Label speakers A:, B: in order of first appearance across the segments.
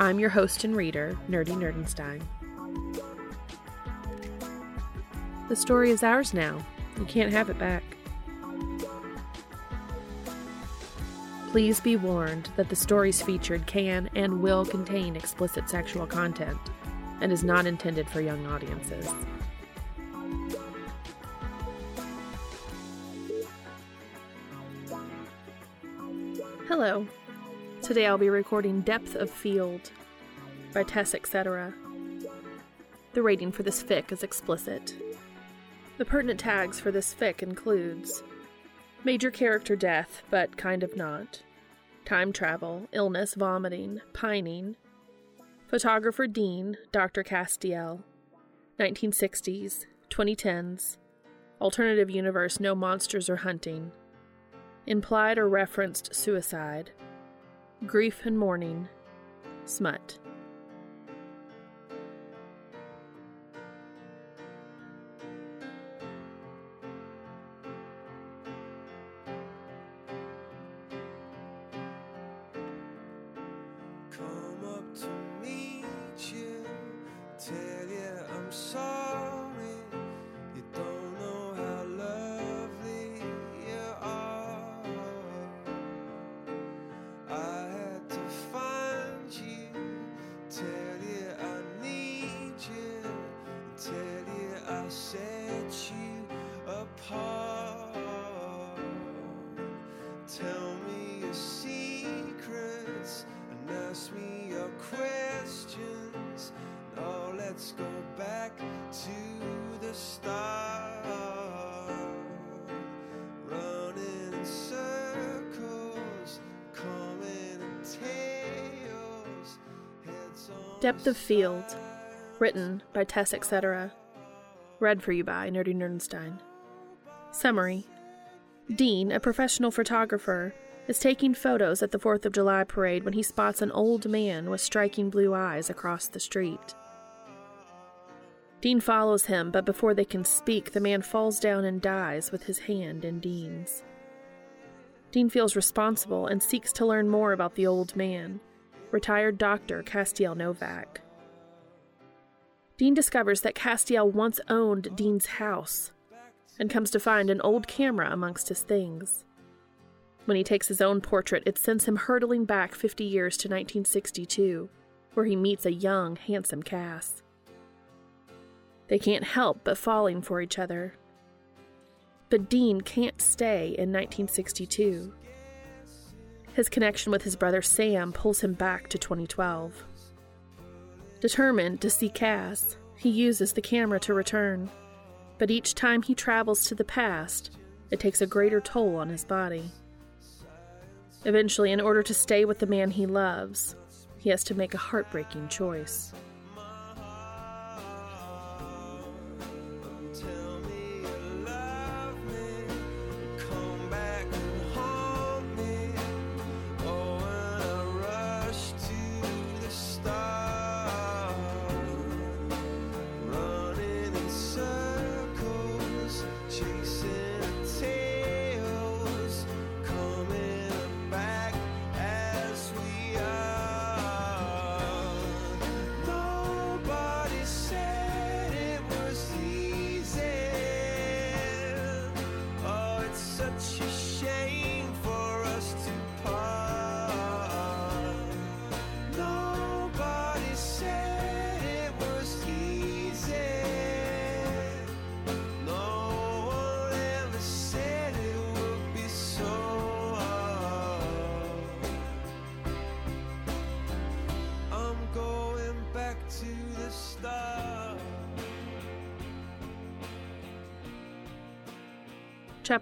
A: I'm your host and reader, Nerdy Nerdenstein. The story is ours now. You can't have it back. Please be warned that the stories featured can and will contain explicit sexual content and is not intended for young audiences. Hello. Today I'll be recording Depth of Field by Tess Etc. The rating for this fic is explicit. The pertinent tags for this fic includes major character death, but kind of not, time travel, illness, vomiting, pining, photographer Dean, Dr. Castiel, 1960s, 2010s, alternative universe, no monsters or hunting, implied or referenced suicide, grief and mourning, smut. Of Field, written by Tess Etc. Read for you by Nerdy Nerdenstein. Summary Dean, a professional photographer, is taking photos at the 4th of July parade when he spots an old man with striking blue eyes across the street. Dean follows him, but before they can speak, the man falls down and dies with his hand in Dean's. Dean feels responsible and seeks to learn more about the old man, retired doctor Castiel Novak. Dean discovers that Castiel once owned Dean's house and comes to find an old camera amongst his things. When he takes his own portrait, it sends him hurtling back 50 years to 1962, where he meets a young, handsome Cass. They can't help but falling for each other. But Dean can't stay in 1962. His connection with his brother Sam pulls him back to 2012. Determined to see Cass, he uses the camera to return but each time he travels to the past, it takes a greater toll on his body. Eventually, in order to stay with the man he loves, he has to make a heartbreaking choice.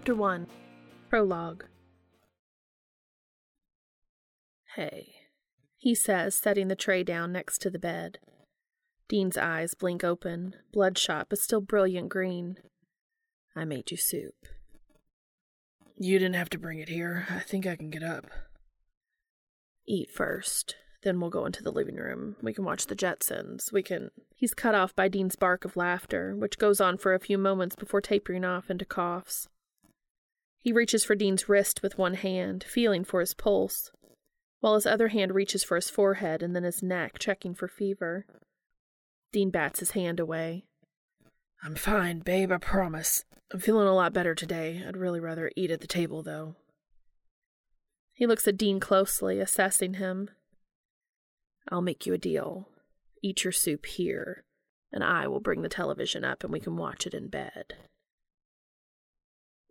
A: Chapter 1 Prologue Hey, he says, setting the tray down next to the bed. Dean's eyes blink open, bloodshot but still brilliant green. I made you soup.
B: You didn't have to bring it here. I think I can get up.
A: Eat first. Then we'll go into the living room. We can watch the Jetsons. We can. He's cut off by Dean's bark of laughter, which goes on for a few moments before tapering off into coughs. He reaches for Dean's wrist with one hand, feeling for his pulse, while his other hand reaches for his forehead and then his neck, checking for fever. Dean bats his hand away.
B: I'm fine, babe, I promise. I'm feeling a lot better today. I'd really rather eat at the table, though.
A: He looks at Dean closely, assessing him. I'll make you a deal. Eat your soup here, and I will bring the television up and we can watch it in bed.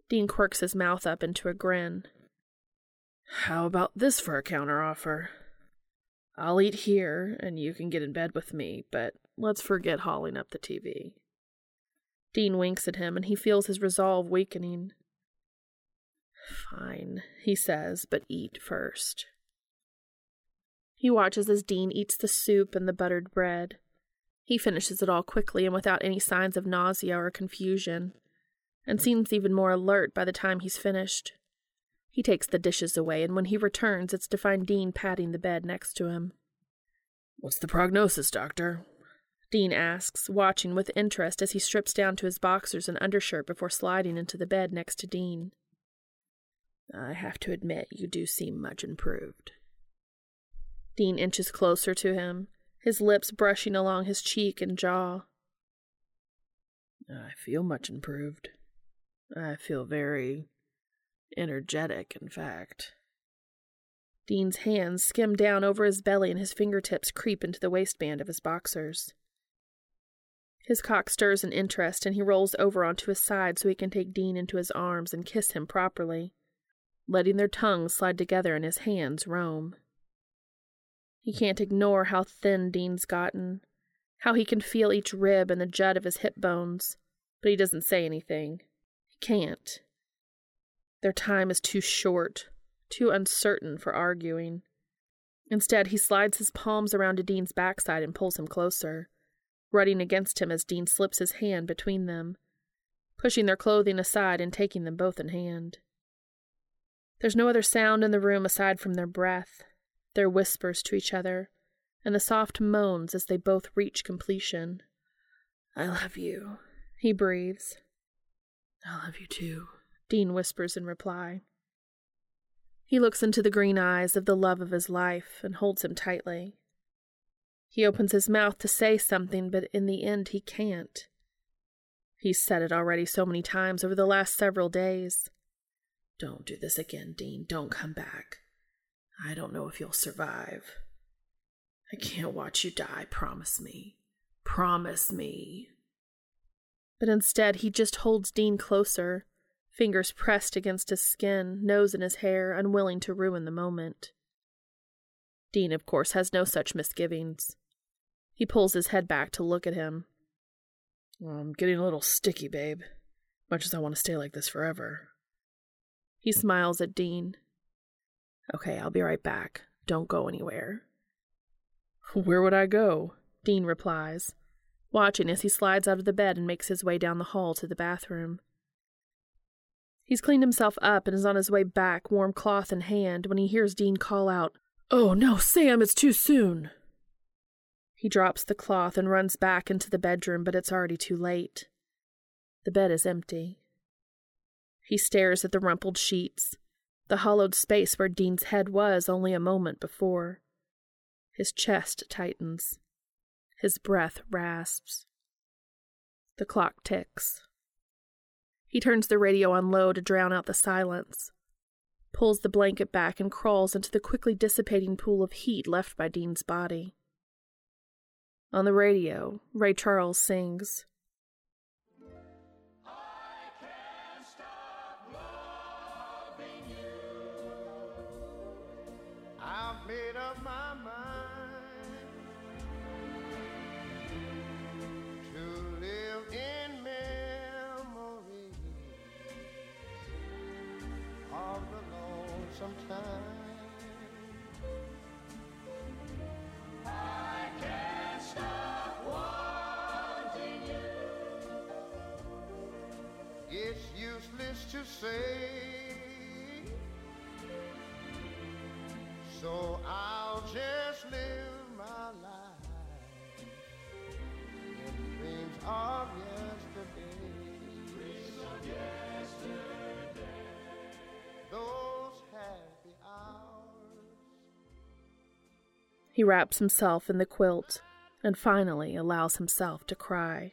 A: Dean quirks his mouth up into a grin.
B: How about this for a counteroffer? I'll eat here, and you can get in bed with me, but let's forget hauling up the TV.
A: Dean winks at him, and he feels his resolve weakening. Fine, he says, but eat first. He watches as Dean eats the soup and the buttered bread. He finishes it all quickly and without any signs of nausea or confusion, and seems even more alert by the time he's finished. He takes the dishes away, and when he returns, it's to find Dean patting the bed next to him.
B: What's the prognosis, Doctor?
A: Dean asks, watching with interest as he strips down to his boxers and undershirt before sliding into the bed next to Dean. I have to admit, you do seem much improved. Dean inches closer to him, his lips brushing along his cheek and jaw.
B: I feel much improved. I feel very energetic, in fact.
A: Dean's hands skim down over his belly and his fingertips creep into the waistband of his boxers. His cock stirs in interest and he rolls over onto his side so he can take Dean into his arms and kiss him properly, letting their tongues slide together and his hands roam. He can't ignore how thin Dean's gotten, how he can feel each rib and the jut of his hip bones, but he doesn't say anything. Can't. Their time is too short, too uncertain for arguing. Instead, he slides his palms around to Dean's backside and pulls him closer, running against him as Dean slips his hand between them, pushing their clothing aside and taking them both in hand. There's no other sound in the room aside from their breath, their whispers to each other, and the soft moans as they both reach completion.
B: I love you,
A: he breathes.
B: I love you too,
A: Dean whispers in reply. He looks into the green eyes of the love of his life and holds him tightly. He opens his mouth to say something, but in the end he can't. He's said it already so many times over the last several days.
B: Don't do this again, Dean. Don't come back. I don't know if you'll survive. I can't watch you die. Promise me. Promise me.
A: But instead, he just holds Dean closer, fingers pressed against his skin, nose in his hair, unwilling to ruin the moment. Dean, of course, has no such misgivings. He pulls his head back to look at him.
B: I'm getting a little sticky, babe, much as I want to stay like this forever.
A: He smiles at Dean. Okay, I'll be right back. Don't go anywhere.
B: Where would I go?
A: Dean replies, watching as he slides out of the bed and makes his way down the hall to the bathroom. He's cleaned himself up and is on his way back, warm cloth in hand, when he hears Dean call out,
B: Oh, no, Sam, it's too soon.
A: He drops the cloth and runs back into the bedroom, but it's already too late. The bed is empty. He stares at the rumpled sheets, the hollowed space where Dean's head was only a moment before. His chest tightens. His breath rasps. The clock ticks. He turns the radio on low to drown out the silence, pulls the blanket back, and crawls into the quickly dissipating pool of heat left by Dean's body. On the radio, Ray Charles sings.
C: In
D: dreams of yesterday. Those happy hours.
A: He wraps himself in the quilt and finally allows himself to cry.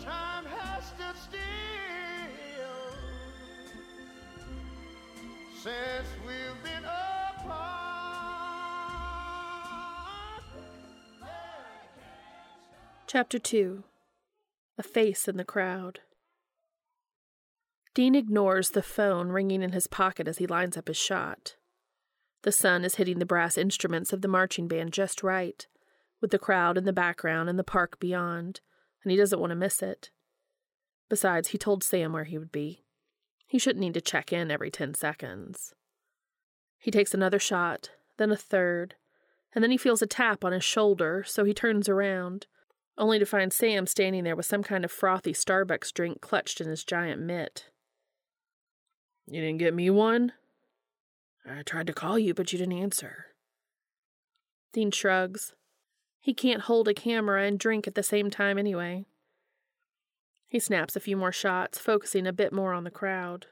D: Time has stood still since we've been apart.
A: Chapter 2 A Face in the Crowd. Dean ignores the phone ringing in his pocket as he lines up his shot. The sun is hitting the brass instruments of the marching band just right, with the crowd in the background and the park beyond, and he doesn't want to miss it. Besides, he told Sam where he would be. He shouldn't need to check in every ten seconds. He takes another shot, then a third, and then he feels a tap on his shoulder, so he turns around, only to find Sam standing there with some kind of frothy Starbucks drink clutched in his giant mitt. You didn't get me one? I tried to call you, but you didn't answer. Dean shrugs. He can't hold a camera and drink at the same time anyway. He snaps a few more shots, focusing a bit more on the crowd.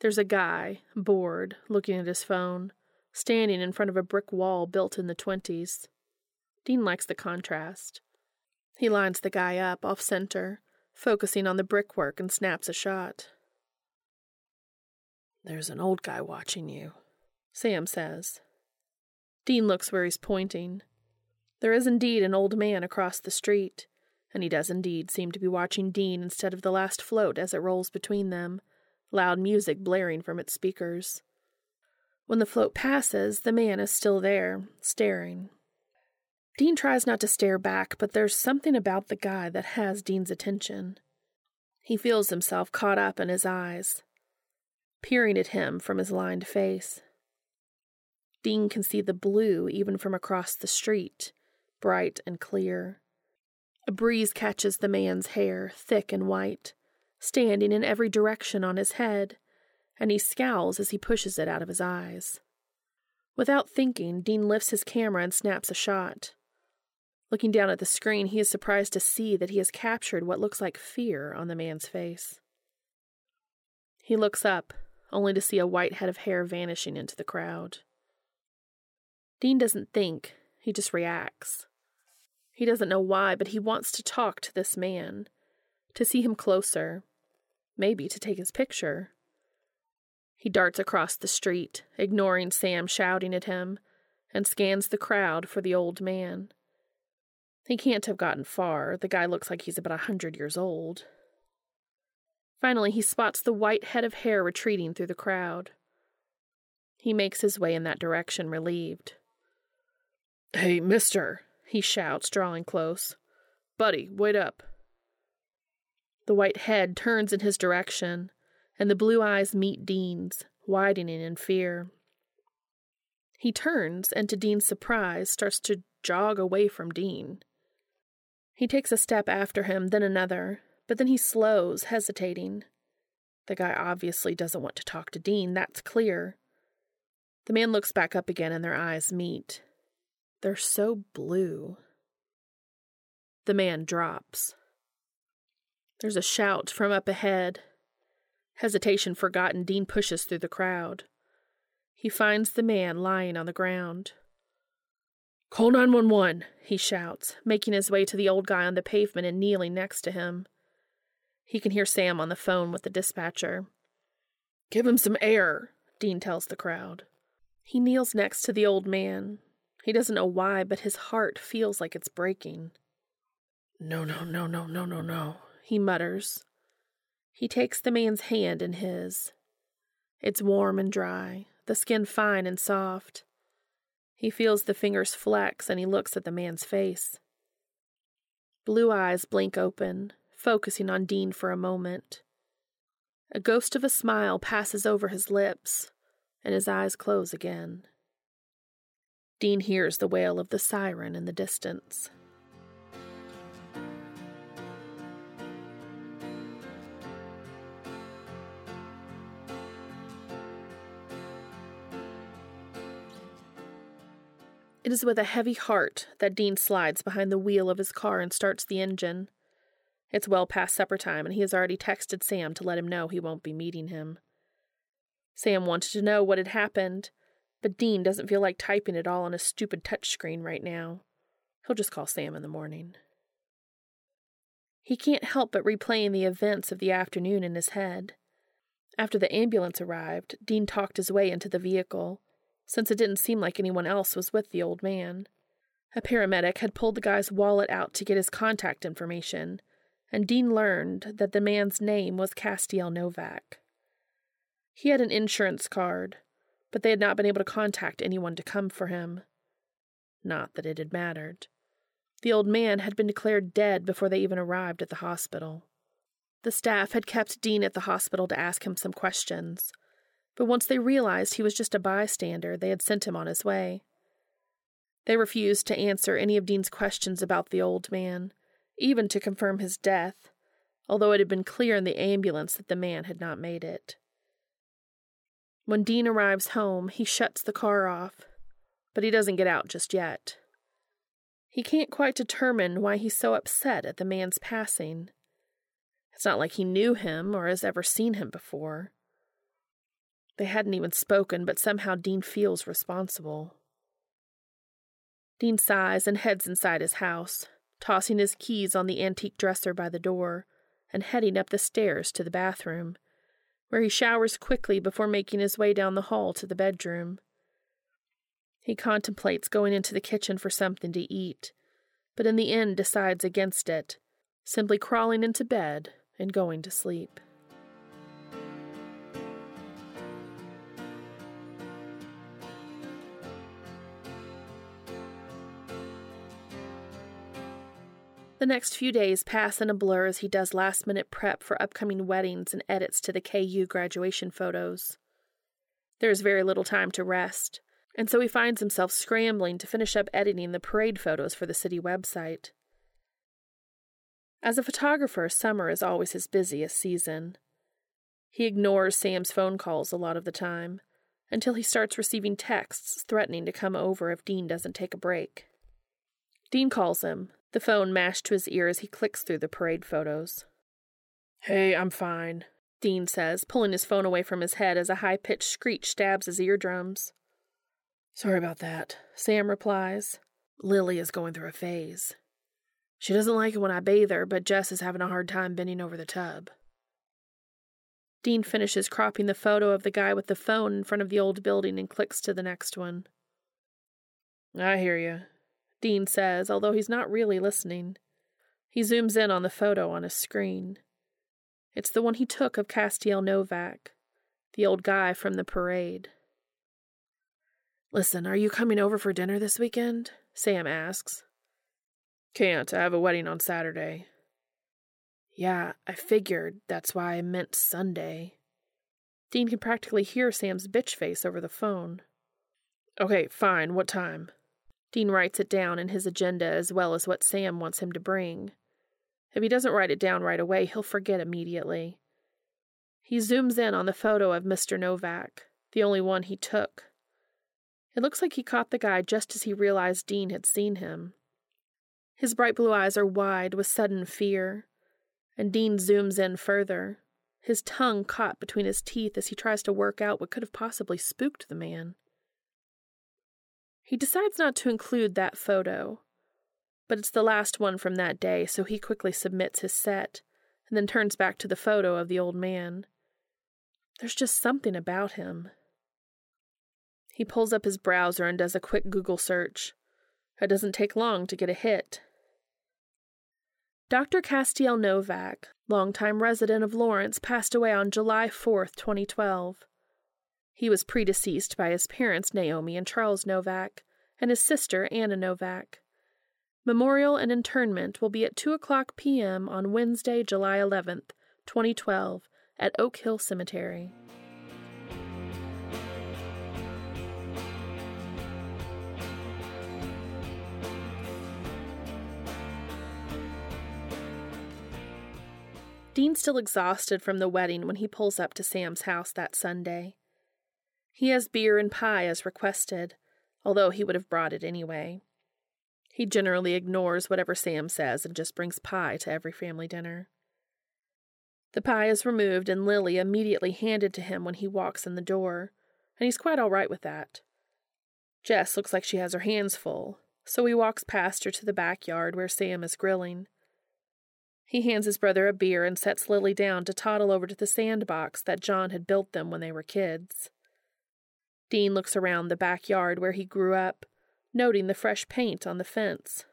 A: There's a guy, bored, looking at his phone, standing in front of a brick wall built in the 20s. Dean likes the contrast. He lines the guy up off center, focusing on the brickwork, and snaps a shot. There's an old guy watching you, Sam says. Dean looks where he's pointing. There is indeed an old man across the street, and he does indeed seem to be watching Dean instead of the last float as it rolls between them, loud music blaring from its speakers. When the float passes, the man is still there, staring. Dean tries not to stare back, but there's something about the guy that has Dean's attention. He feels himself caught up in his eyes, peering at him from his lined face. Dean can see the blue even from across the street, bright and clear. A breeze catches the man's hair, thick and white, standing in every direction on his head, and he scowls as he pushes it out of his eyes. Without thinking, Dean lifts his camera and snaps a shot. Looking down at the screen, he is surprised to see that he has captured what looks like fear on the man's face. He looks up, only to see a white head of hair vanishing into the crowd. Dean doesn't think, he just reacts. He doesn't know why, but he wants to talk to this man, to see him closer, maybe to take his picture. He darts across the street, ignoring Sam shouting at him, and scans the crowd for the old man. He can't have gotten far. The guy looks like he's about a hundred years old. Finally, he spots the white head of hair retreating through the crowd. He makes his way in that direction, relieved. Hey, mister, he shouts, drawing close. Buddy, wait up. The white head turns in his direction, and the blue eyes meet Dean's, widening in fear. He turns, and to Dean's surprise, starts to jog away from Dean. He takes a step after him, then another, but then he slows, hesitating. The guy obviously doesn't want to talk to Dean, that's clear. The man looks back up again, and their eyes meet. They're so blue. The man drops. There's a shout from up ahead. Hesitation forgotten, Dean pushes through the crowd. He finds the man lying on the ground. Call 911, he shouts, making his way to the old guy on the pavement and kneeling next to him. He can hear Sam on the phone with the dispatcher. Give him some air, Dean tells the crowd. He kneels next to the old man. He doesn't know why, but his heart feels like it's breaking. No, no, no, no, no, no, no, he mutters. He takes the man's hand in his. It's warm and dry, the skin fine and soft. He feels the fingers flex and he looks at the man's face. Blue eyes blink open, focusing on Dean for a moment. A ghost of a smile passes over his lips, and his eyes close again. Dean hears the wail of the siren in the distance. It is with a heavy heart that Dean slides behind the wheel of his car and starts the engine. It's well past supper time, and he has already texted Sam to let him know he won't be meeting him. Sam wanted to know what had happened, but Dean doesn't feel like typing it all on a stupid touchscreen right now. He'll just call Sam in the morning. He can't help but replaying the events of the afternoon in his head. After the ambulance arrived, Dean talked his way into the vehicle since it didn't seem like anyone else was with the old man. A paramedic had pulled the guy's wallet out to get his contact information, and Dean learned that the man's name was Castiel Novak. He had an insurance card, but they had not been able to contact anyone to come for him. Not that it had mattered. The old man had been declared dead before they even arrived at the hospital. The staff had kept Dean at the hospital to ask him some questions but once they realized he was just a bystander, they had sent him on his way. They refused to answer any of Dean's questions about the old man, even to confirm his death, although it had been clear in the ambulance that the man had not made it. When Dean arrives home, he shuts the car off, but he doesn't get out just yet. He can't quite determine why he's so upset at the man's passing. It's not like he knew him or has ever seen him before. They hadn't even spoken, but somehow Dean feels responsible. Dean sighs and heads inside his house, tossing his keys on the antique dresser by the door and heading up the stairs to the bathroom, where he showers quickly before making his way down the hall to the bedroom. He contemplates going into the kitchen for something to eat, but in the end decides against it, simply crawling into bed and going to sleep. The next few days pass in a blur as he does last minute prep for upcoming weddings and edits to the KU graduation photos. There is very little time to rest, and so he finds himself scrambling to finish up editing the parade photos for the city website. As a photographer, summer is always his busiest season. He ignores Sam's phone calls a lot of the time, until he starts receiving texts threatening to come over if Dean doesn't take a break. Dean calls him, the phone mashed to his ear as he clicks through the parade photos. Hey, I'm fine, Dean says, pulling his phone away from his head as a high pitched screech stabs his eardrums. Sorry about that, Sam replies. Lily is going through a phase. She doesn't like it when I bathe her, but Jess is having a hard time bending over the tub. Dean finishes cropping the photo of the guy with the phone in front of the old building and clicks to the next one. I hear you, Dean says, although he's not really listening. He zooms in on the photo on his screen. It's the one he took of Castiel Novak, the old guy from the parade. Listen, are you coming over for dinner this weekend? Sam asks. Can't. I have a wedding on Saturday. Yeah, I figured. That's why I meant Sunday. Dean can practically hear Sam's bitch face over the phone. Okay, fine. What time? Dean writes it down in his agenda as well as what Sam wants him to bring. If he doesn't write it down right away, he'll forget immediately. He zooms in on the photo of Mr. Novak, the only one he took. It looks like he caught the guy just as he realized Dean had seen him. His bright blue eyes are wide with sudden fear, and Dean zooms in further, his tongue caught between his teeth as he tries to work out what could have possibly spooked the man. He decides not to include that photo, but it's the last one from that day, so he quickly submits his set and then turns back to the photo of the old man. There's just something about him. He pulls up his browser and does a quick Google search. It doesn't take long to get a hit. Dr. Castiel Novak, longtime resident of Lawrence, passed away on July 4th, 2012. He was predeceased by his parents, Naomi and Charles Novak, and his sister, Anna Novak. Memorial and interment will be at 2 o'clock p.m. on Wednesday, July 11th, 2012, at Oak Hill Cemetery. Dean's still exhausted from the wedding when he pulls up to Sam's house that Sunday. He has beer and pie as requested, although he would have brought it anyway. He generally ignores whatever Sam says and just brings pie to every family dinner. The pie is removed and Lily immediately handed to him when he walks in the door, and he's quite all right with that. Jess looks like she has her hands full, so he walks past her to the backyard where Sam is grilling. He hands his brother a beer and sets Lily down to toddle over to the sandbox that John had built them when they were kids. Dean looks around the backyard where he grew up, noting the fresh paint on the fence.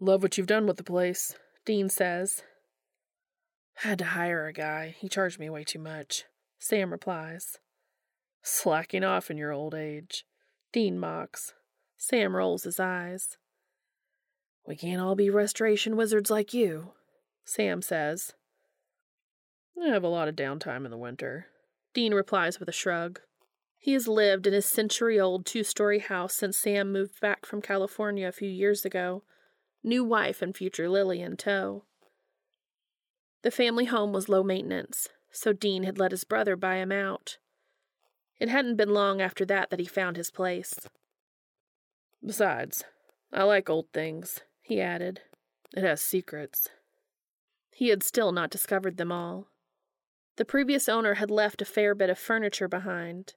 A: Love what you've done with the place, Dean says. Had to hire a guy. He charged me way too much, Sam replies. Slacking off in your old age, Dean mocks. Sam rolls his eyes. We can't all be restoration wizards like you. Sam says. I have a lot of downtime in the winter. Dean replies with a shrug. He has lived in his century old two story house since Sam moved back from California a few years ago, new wife and future Lily in tow. The family home was low maintenance, so Dean had let his brother buy him out. It hadn't been long after that that he found his place. Besides, I like old things, he added. It has secrets. He had still not discovered them all. The previous owner had left a fair bit of furniture behind.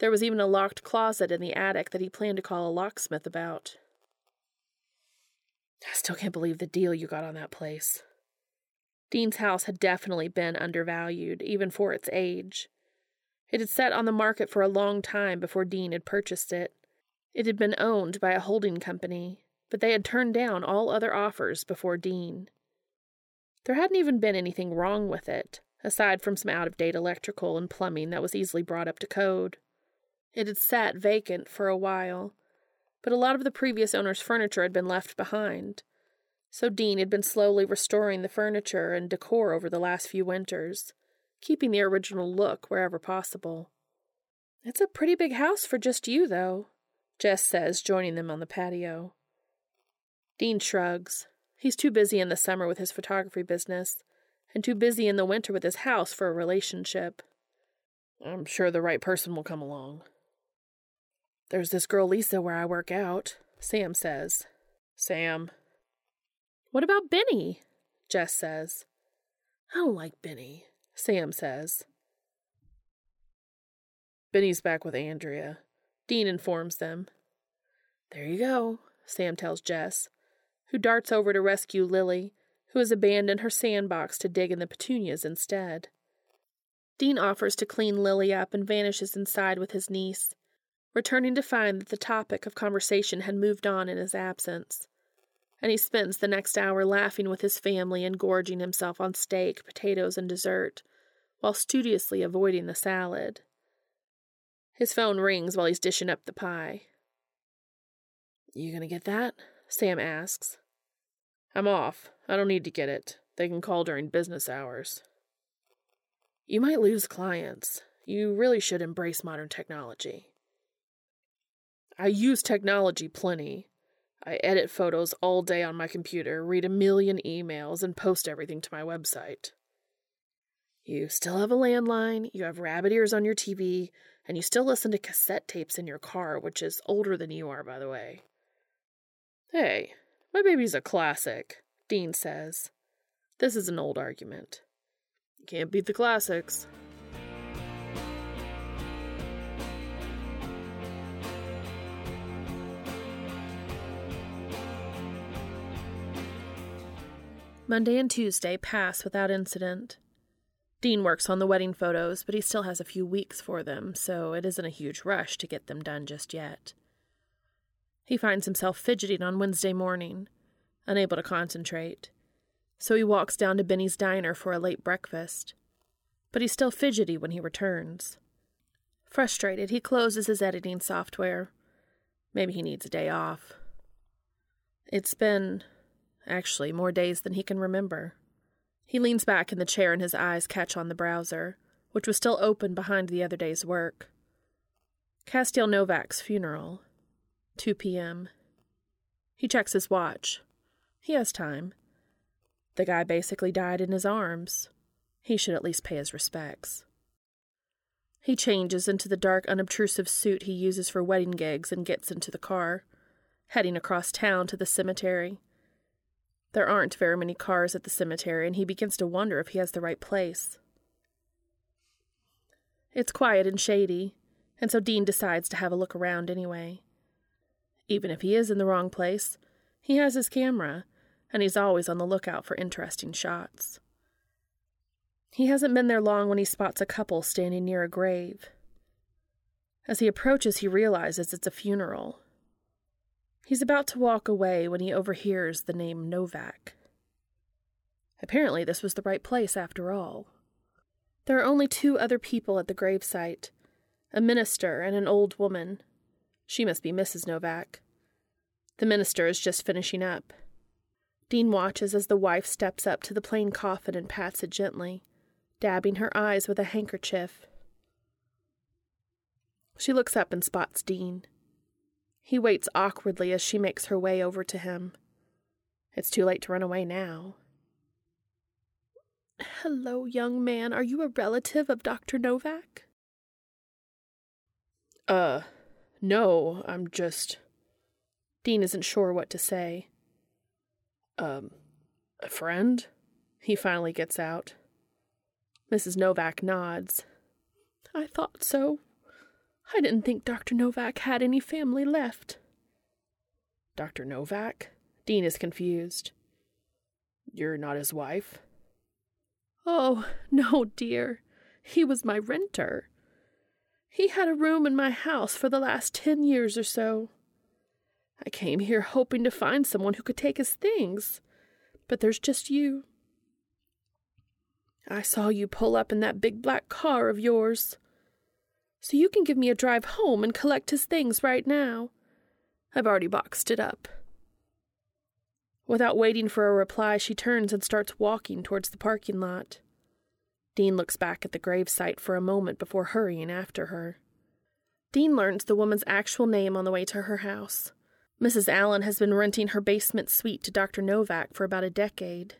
A: There was even a locked closet in the attic that he planned to call a locksmith about. I still can't believe the deal you got on that place. Dean's house had definitely been undervalued, even for its age. It had sat on the market for a long time before Dean had purchased it. It had been owned by a holding company, but they had turned down all other offers before Dean. There hadn't even been anything wrong with it, aside from some out of date electrical and plumbing that was easily brought up to code. It had sat vacant for a while, but a lot of the previous owner's furniture had been left behind. So Dean had been slowly restoring the furniture and decor over the last few winters, keeping the original look wherever possible. It's a pretty big house for just you, though, Jess says, joining them on the patio. Dean shrugs. He's too busy in the summer with his photography business, and too busy in the winter with his house for a relationship. I'm sure the right person will come along. There's this girl Lisa where I work out, Sam says. Sam. What about Benny? Jess says. I don't like Benny, Sam says. Benny's back with Andrea. Dean informs them. There you go, Sam tells Jess who darts over to rescue Lily, who has abandoned her sandbox to dig in the petunias instead. Dean offers to clean Lily up and vanishes inside with his niece, returning to find that the topic of conversation had moved on in his absence. And he spends the next hour laughing with his family and gorging himself on steak, potatoes, and dessert, while studiously avoiding the salad. His phone rings while he's dishing up the pie. You gonna get that? Sam asks. I'm off. I don't need to get it. They can call during business hours. You might lose clients. You really should embrace modern technology. I use technology plenty. I edit photos all day on my computer, read a million emails, and post everything to my website. You still have a landline, you have rabbit ears on your TV, and you still listen to cassette tapes in your car, which is older than you are, by the way. Hey, my baby's a classic, Dean says. This is an old argument. You Can't beat the classics. Monday and Tuesday pass without incident. Dean works on the wedding photos, but he still has a few weeks for them, so it isn't a huge rush to get them done just yet. He finds himself fidgeting on Wednesday morning, unable to concentrate. So he walks down to Benny's diner for a late breakfast. But he's still fidgety when he returns. Frustrated, he closes his editing software. Maybe he needs a day off. It's been, actually, more days than he can remember. He leans back in the chair and his eyes catch on the browser, which was still open behind the other day's work. Castiel Novak's funeral. 2 p.m. He checks his watch. He has time. The guy basically died in his arms. He should at least pay his respects. He changes into the dark, unobtrusive suit he uses for wedding gigs and gets into the car, heading across town to the cemetery. There aren't very many cars at the cemetery, and he begins to wonder if he has the right place. It's quiet and shady, and so Dean decides to have a look around anyway. Even if he is in the wrong place, he has his camera, and he's always on the lookout for interesting shots. He hasn't been there long when he spots a couple standing near a grave. As he approaches, he realizes it's a funeral. He's about to walk away when he overhears the name Novak. Apparently, this was the right place after all. There are only two other people at the gravesite a minister and an old woman. She must be Mrs. Novak. The minister is just finishing up. Dean watches as the wife steps up to the plain coffin and pats it gently, dabbing her eyes with a handkerchief. She looks up and spots Dean. He waits awkwardly as she makes her way over to him. It's too late to run away now. Hello, young man. Are you a relative of Dr. Novak? Uh, no, I'm just. Dean isn't sure what to say. Um, a friend? He finally gets out. Mrs. Novak nods. I thought so. I didn't think Dr. Novak had any family left. Dr. Novak? Dean is confused. You're not his wife? Oh, no, dear. He was my renter. He had a room in my house for the last ten years or so. I came here hoping to find someone who could take his things, but there's just you. I saw you pull up in that big black car of yours. So you can give me a drive home and collect his things right now. I've already boxed it up. Without waiting for a reply, she turns and starts walking towards the parking lot. Dean looks back at the gravesite for a moment before hurrying after her. Dean learns the woman's actual name on the way to her house. Mrs. Allen has been renting her basement suite to Dr. Novak for about a decade.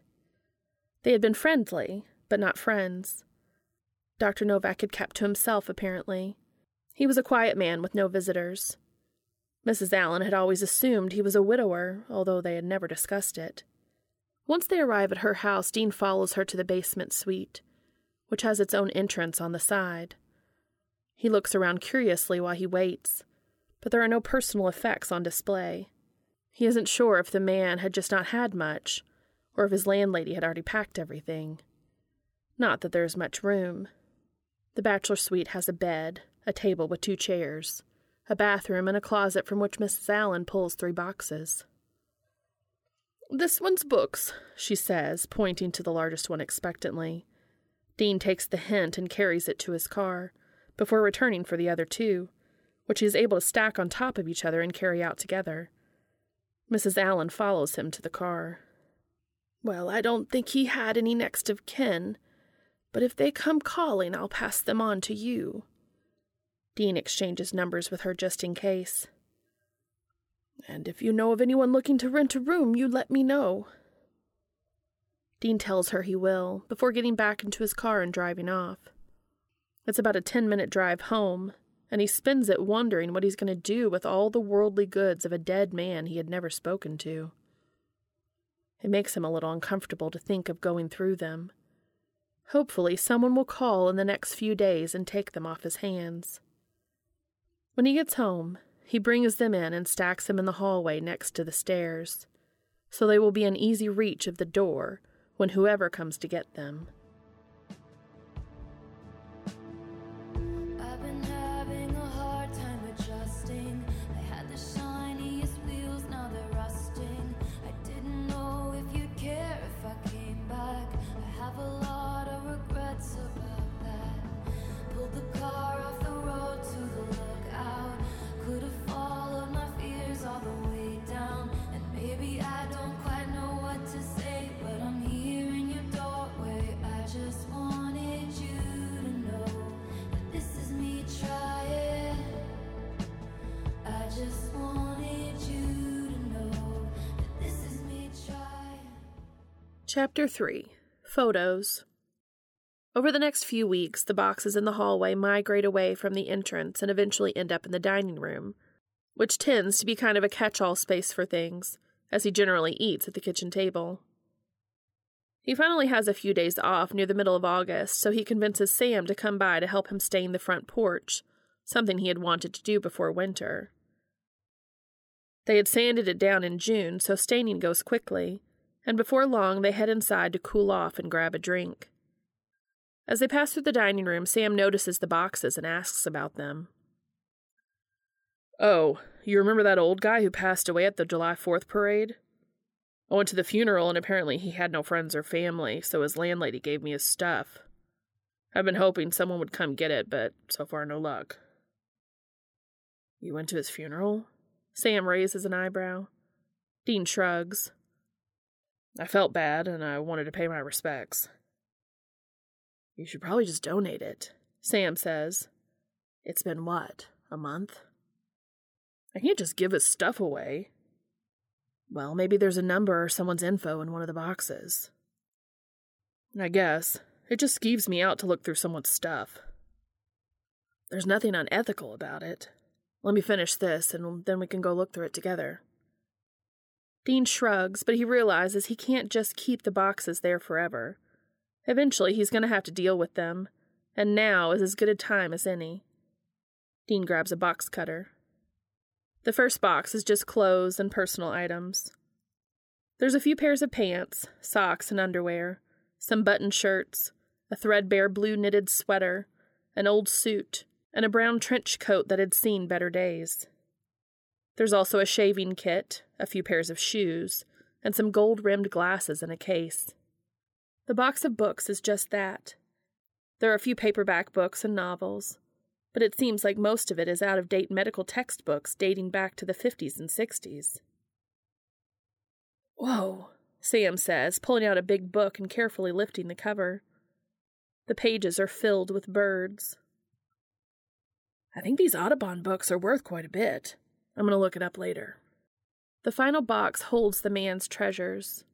A: They had been friendly, but not friends. Dr. Novak had kept to himself, apparently. He was a quiet man with no visitors. Mrs. Allen had always assumed he was a widower, although they had never discussed it. Once they arrive at her house, Dean follows her to the basement suite, which has its own entrance on the side. He looks around curiously while he waits, but there are no personal effects on display. He isn't sure if the man had just not had much, or if his landlady had already packed everything. Not that there is much room. The bachelor suite has a bed, a table with two chairs, a bathroom, and a closet from which Mrs. Allen pulls three boxes. This one's books, she says, pointing to the largest one expectantly. Dean takes the hint and carries it to his car, before returning for the other two, which he is able to stack on top of each other and carry out together. Mrs. Allen follows him to the car. Well, I don't think he had any next of kin, but if they come calling, I'll pass them on to you. Dean exchanges numbers with her just in case. And if you know of anyone looking to rent a room, you let me know. Dean tells her he will, before getting back into his car and driving off. It's about a ten minute drive home, and he spends it wondering what he's going to do with all the worldly goods of a dead man he had never spoken to. It makes him a little uncomfortable to think of going through them. Hopefully, someone will call in the next few days and take them off his hands. When he gets home, he brings them in and stacks them in the hallway next to the stairs, so they will be in easy reach of the door when whoever comes to get them. Chapter 3 Photos. Over the next few weeks, the boxes in the hallway migrate away from the entrance and eventually end up in the dining room, which tends to be kind of a catch all space for things, as he generally eats at the kitchen table. He finally has a few days off near the middle of August, so he convinces Sam to come by to help him stain the front porch, something he had wanted to do before winter. They had sanded it down in June, so staining goes quickly, and before long they head inside to cool off and grab a drink. As they pass through the dining room, Sam notices the boxes and asks about them. Oh, you remember that old guy who passed away at the July 4th parade? I went to the funeral and apparently he had no friends or family, so his landlady gave me his stuff. I've been hoping someone would come get it, but so far no luck. You went to his funeral? Sam raises an eyebrow. Dean shrugs. I felt bad and I wanted to pay my respects. You should probably just donate it, Sam says. It's been what, a month? I can't just give his stuff away. Well, maybe there's a number or someone's info in one of the boxes. I guess. It just skeeves me out to look through someone's stuff. There's nothing unethical about it. Let me finish this, and then we can go look through it together. Dean shrugs, but he realizes he can't just keep the boxes there forever. Eventually, he's going to have to deal with them, and now is as good a time as any. Dean grabs a box cutter. The first box is just clothes and personal items. There's a few pairs of pants, socks, and underwear, some button shirts, a threadbare blue knitted sweater, an old suit, and a brown trench coat that had seen better days. There's also a shaving kit, a few pairs of shoes, and some gold rimmed glasses in a case. The box of books is just that. There are a few paperback books and novels, but it seems like most of it is out of date medical textbooks dating back to the 50s and 60s. Whoa, Sam says, pulling out a big book and carefully lifting the cover. The pages are filled with birds. I think these Audubon books are worth quite a bit. I'm going to look it up later. The final box holds the man's treasures.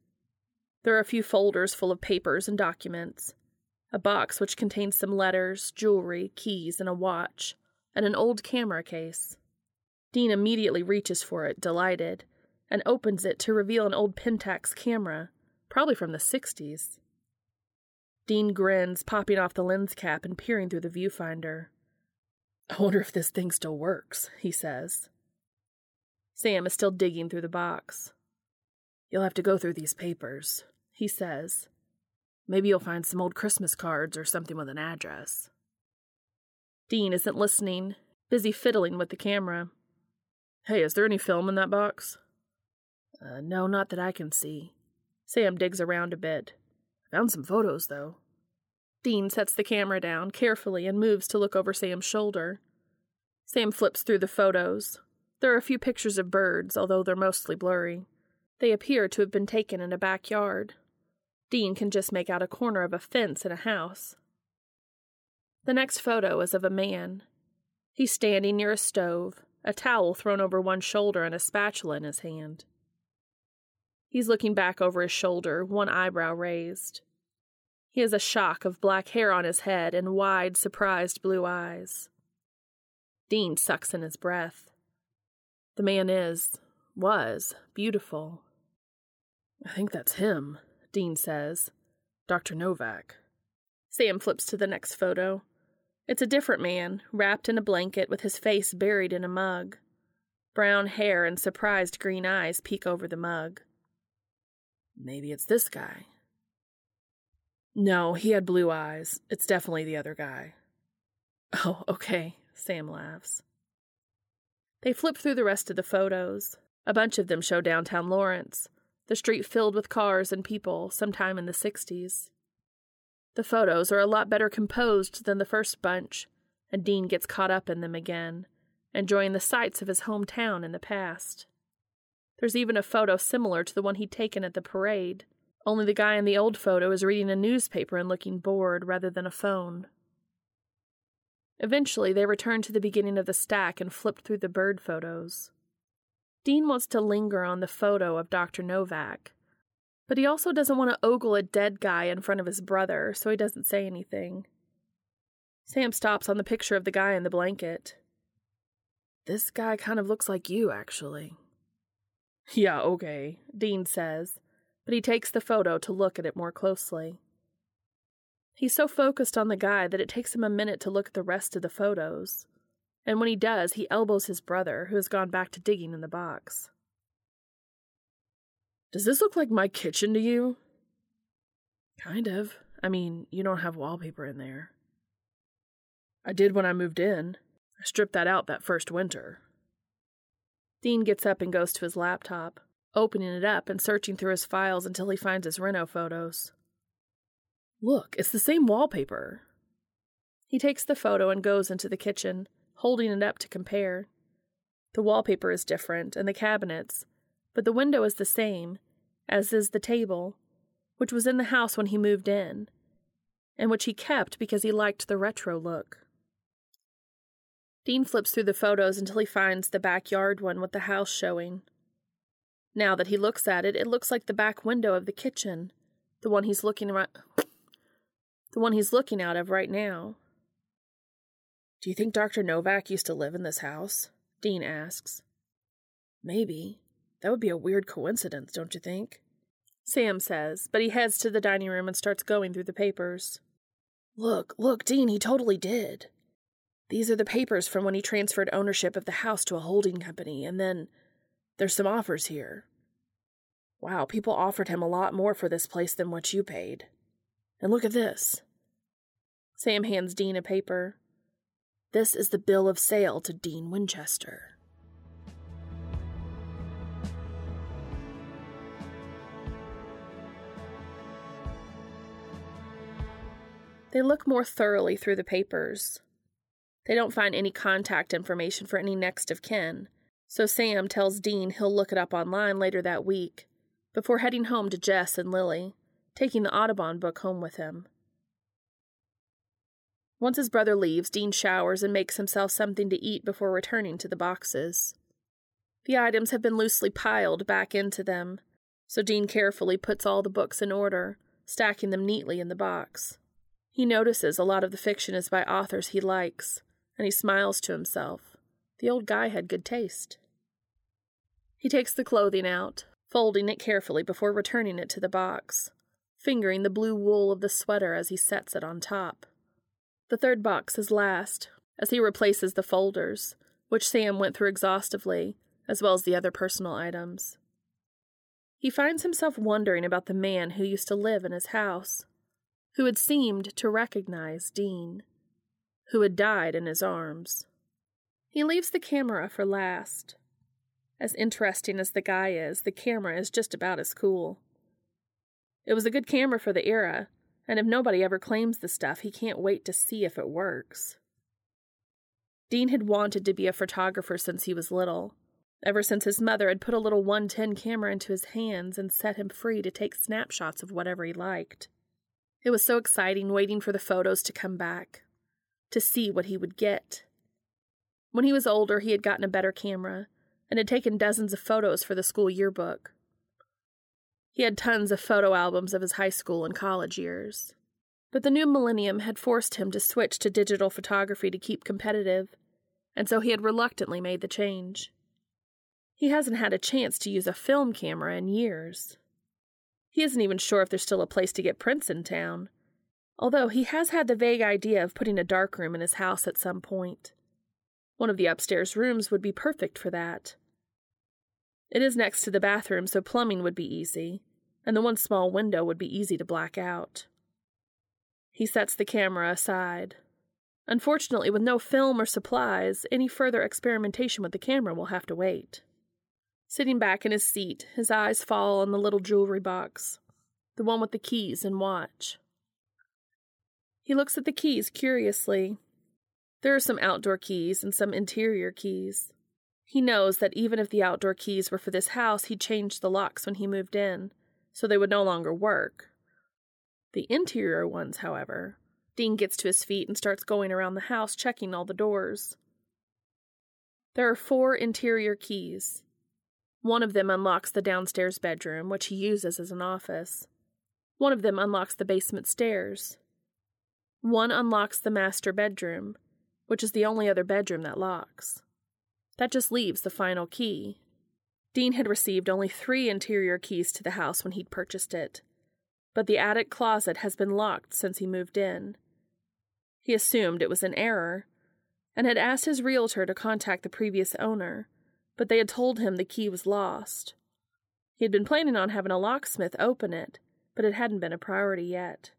A: There are a few folders full of papers and documents, a box which contains some letters, jewelry, keys, and a watch, and an old camera case. Dean immediately reaches for it, delighted, and opens it to reveal an old Pentax camera, probably from the 60s. Dean grins, popping off the lens cap and peering through the viewfinder. I wonder if this thing still works, he says. Sam is still digging through the box. You'll have to go through these papers, he says. Maybe you'll find some old Christmas cards or something with an address. Dean isn't listening, busy fiddling with the camera. Hey, is there any film in that box? Uh, no, not that I can see. Sam digs around a bit. Found some photos, though. Dean sets the camera down carefully and moves to look over Sam's shoulder. Sam flips through the photos. There are a few pictures of birds, although they're mostly blurry. They appear to have been taken in a backyard. Dean can just make out a corner of a fence in a house. The next photo is of a man. He's standing near a stove, a towel thrown over one shoulder and a spatula in his hand. He's looking back over his shoulder, one eyebrow raised. He has a shock of black hair on his head and wide, surprised blue eyes. Dean sucks in his breath. The man is, was, beautiful. I think that's him, Dean says. Dr. Novak. Sam flips to the next photo. It's a different man, wrapped in a blanket with his face buried in a mug. Brown hair and surprised green eyes peek over the mug. Maybe it's this guy. No, he had blue eyes. It's definitely the other guy. Oh, okay, Sam laughs. They flip through the rest of the photos. A bunch of them show downtown Lawrence, the street filled with cars and people, sometime in the 60s. The photos are a lot better composed than the first bunch, and Dean gets caught up in them again, enjoying the sights of his hometown in the past. There's even a photo similar to the one he'd taken at the parade, only the guy in the old photo is reading a newspaper and looking bored rather than a phone. Eventually, they returned to the beginning of the stack and flipped through the bird photos. Dean wants to linger on the photo of Dr. Novak, But he also doesn't want to ogle a dead guy in front of his brother, so he doesn't say anything. Sam stops on the picture of the guy in the blanket.
B: This guy kind of looks like you, actually.
A: Yeah, okay, Dean says, but he takes the photo to look at it more closely. He's so focused on the guy that it takes him a minute to look at the rest of the photos. And when he does, he elbows his brother, who has gone back to digging in the box.
B: Does this look like my kitchen to you?
A: Kind of. I mean, you don't have wallpaper in there.
B: I did when I moved in. I stripped that out that first winter.
A: Dean gets up and goes to his laptop, opening it up and searching through his files until he finds his Reno photos.
B: Look, it's the same wallpaper.
A: He takes the photo and goes into the kitchen, holding it up to compare. The wallpaper is different, and the cabinets, but the window is the same, as is the table, which was in the house when he moved in, and which he kept because he liked the retro look. Dean flips through the photos until he finds the backyard one with the house showing. Now that he looks at it, it looks like the back window of the kitchen, the one he's looking at, the one he's looking out of right now.
B: Do you think Dr. Novak used to live in this house? Dean asks. Maybe. That would be a weird coincidence, don't you think?
A: Sam says, but he heads to the dining room and starts going through the papers.
B: Look, look, Dean, he totally did. These are the papers from when he transferred ownership of the house to a holding company, and then there's some offers here. Wow, people offered him a lot more for this place than what you paid. And look at this.
A: Sam hands Dean a paper.
B: This is the bill of sale to Dean Winchester.
A: They look more thoroughly through the papers. They don't find any contact information for any next of kin, so Sam tells Dean he'll look it up online later that week, before heading home to Jess and Lily, taking the Audubon book home with him. Once his brother leaves, Dean showers and makes himself something to eat before returning to the boxes. The items have been loosely piled back into them, so Dean carefully puts all the books in order, stacking them neatly in the box. He notices a lot of the fiction is by authors he likes, and he smiles to himself. The old guy had good taste. He takes the clothing out, folding it carefully before returning it to the box, fingering the blue wool of the sweater as he sets it on top. The third box is last, as he replaces the folders, which Sam went through exhaustively, as well as the other personal items. He finds himself wondering about the man who used to live in his house who had seemed to recognize Dean, who had died in his arms. He leaves the camera for last. As interesting as the guy is, the camera is just about as cool. It was a good camera for the era, and if nobody ever claims the stuff, he can't wait to see if it works. Dean had wanted to be a photographer since he was little, ever since his mother had put a little 110 camera into his hands and set him free to take snapshots of whatever he liked. It was so exciting waiting for the photos to come back, to see what he would get. When he was older, he had gotten a better camera and had taken dozens of photos for the school yearbook. He had tons of photo albums of his high school and college years. But the new millennium had forced him to switch to digital photography to keep competitive, and so he had reluctantly made the change. He hasn't had a chance to use a film camera in years. He isn't even sure if there's still a place to get prints in town, although he has had the vague idea of putting a darkroom in his house at some point. One of the upstairs rooms would be perfect for that. It is next to the bathroom, so plumbing would be easy, and the one small window would be easy to black out. He sets the camera aside. Unfortunately, with no film or supplies, any further experimentation with the camera will have to wait. Sitting back in his seat, his eyes fall on the little jewelry box, the one with the keys and watch. He looks at the keys curiously. There are some outdoor keys and some interior keys. He knows that even if the outdoor keys were for this house, he'd changed the locks when he moved in, so they would no longer work. The interior ones, however, Dean gets to his feet and starts going around the house checking all the doors. There are four interior keys, One of them unlocks the downstairs bedroom, which he uses as an office. One of them unlocks the basement stairs. One unlocks the master bedroom, which is the only other bedroom that locks. That just leaves the final key. Dean had received only three interior keys to the house when he'd purchased it, but the attic closet has been locked since he moved in. He assumed it was an error and had asked his realtor to contact the previous owner, but they had told him the key was lost. He had been planning on having a locksmith open it, but it hadn't been a priority yet.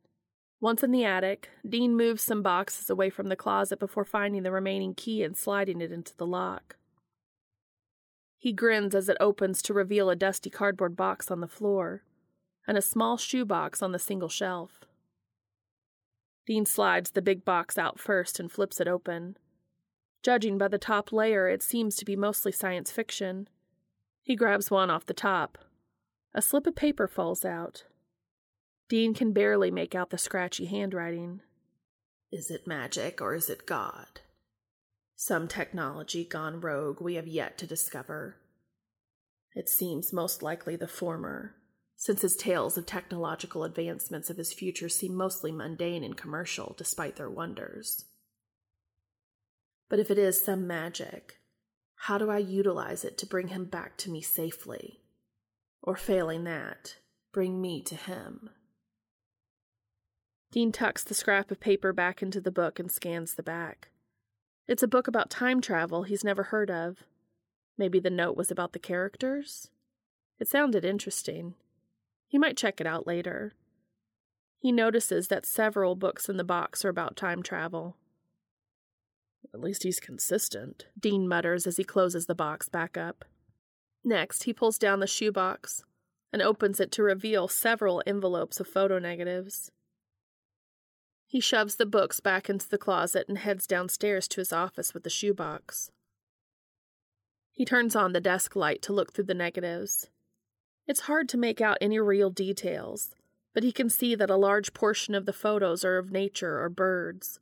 A: Once in the attic, Dean moved some boxes away from the closet before finding the remaining key and sliding it into the lock. He grins as it opens to reveal a dusty cardboard box on the floor and a small shoebox on the single shelf. Dean slides the big box out first and flips it open. Judging by the top layer, it seems to be mostly science fiction. He grabs one off the top. A slip of paper falls out. Dean can barely make out the scratchy handwriting. Is it magic or is it God? Some technology gone rogue we have yet to discover. It seems most likely the former, since his tales of technological advancements of his future seem mostly mundane and commercial despite their wonders. But if it is some magic, how do I utilize it to bring him back to me safely? Or failing that, bring me to him? Dean tucks the scrap of paper back into the book and scans the back. It's a book about time travel he's never heard of. Maybe the note was about the characters? It sounded interesting. He might check it out later. He notices that several books in the box are about time travel. At least he's consistent, Dean mutters as he closes the box back up. Next, he pulls down the shoebox and opens it to reveal several envelopes of photo negatives. He shoves the books back into the closet and heads downstairs to his office with the shoebox. He turns on the desk light to look through the negatives. It's hard to make out any real details, but he can see that a large portion of the photos are of nature or birds,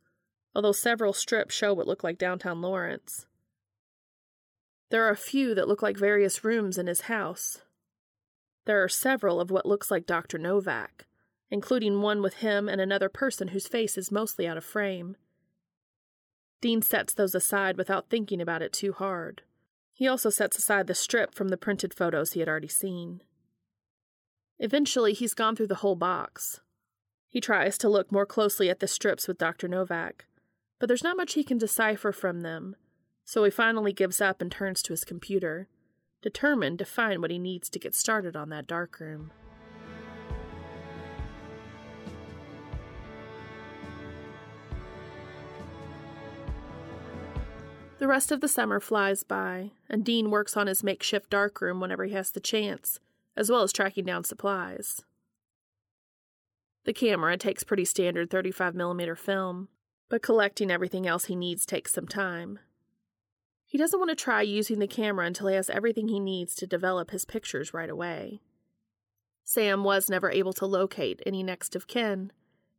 A: although several strips show what look like downtown Lawrence. There are a few that look like various rooms in his house. There are several of what looks like Dr. Novak, including one with him and another person whose face is mostly out of frame. Dean sets those aside without thinking about it too hard. He also sets aside the strip from the printed photos he had already seen. Eventually, he's gone through the whole box. He tries to look more closely at the strips with Dr. Novak, but there's not much he can decipher from them, so he finally gives up and turns to his computer, determined to find what he needs to get started on that darkroom. The rest of the summer flies by, and Dean works on his makeshift darkroom whenever he has the chance, as well as tracking down supplies. The camera takes pretty standard 35mm film, but collecting everything else he needs takes some time. He doesn't want to try using the camera until he has everything he needs to develop his pictures right away. Sam was never able to locate any next of kin,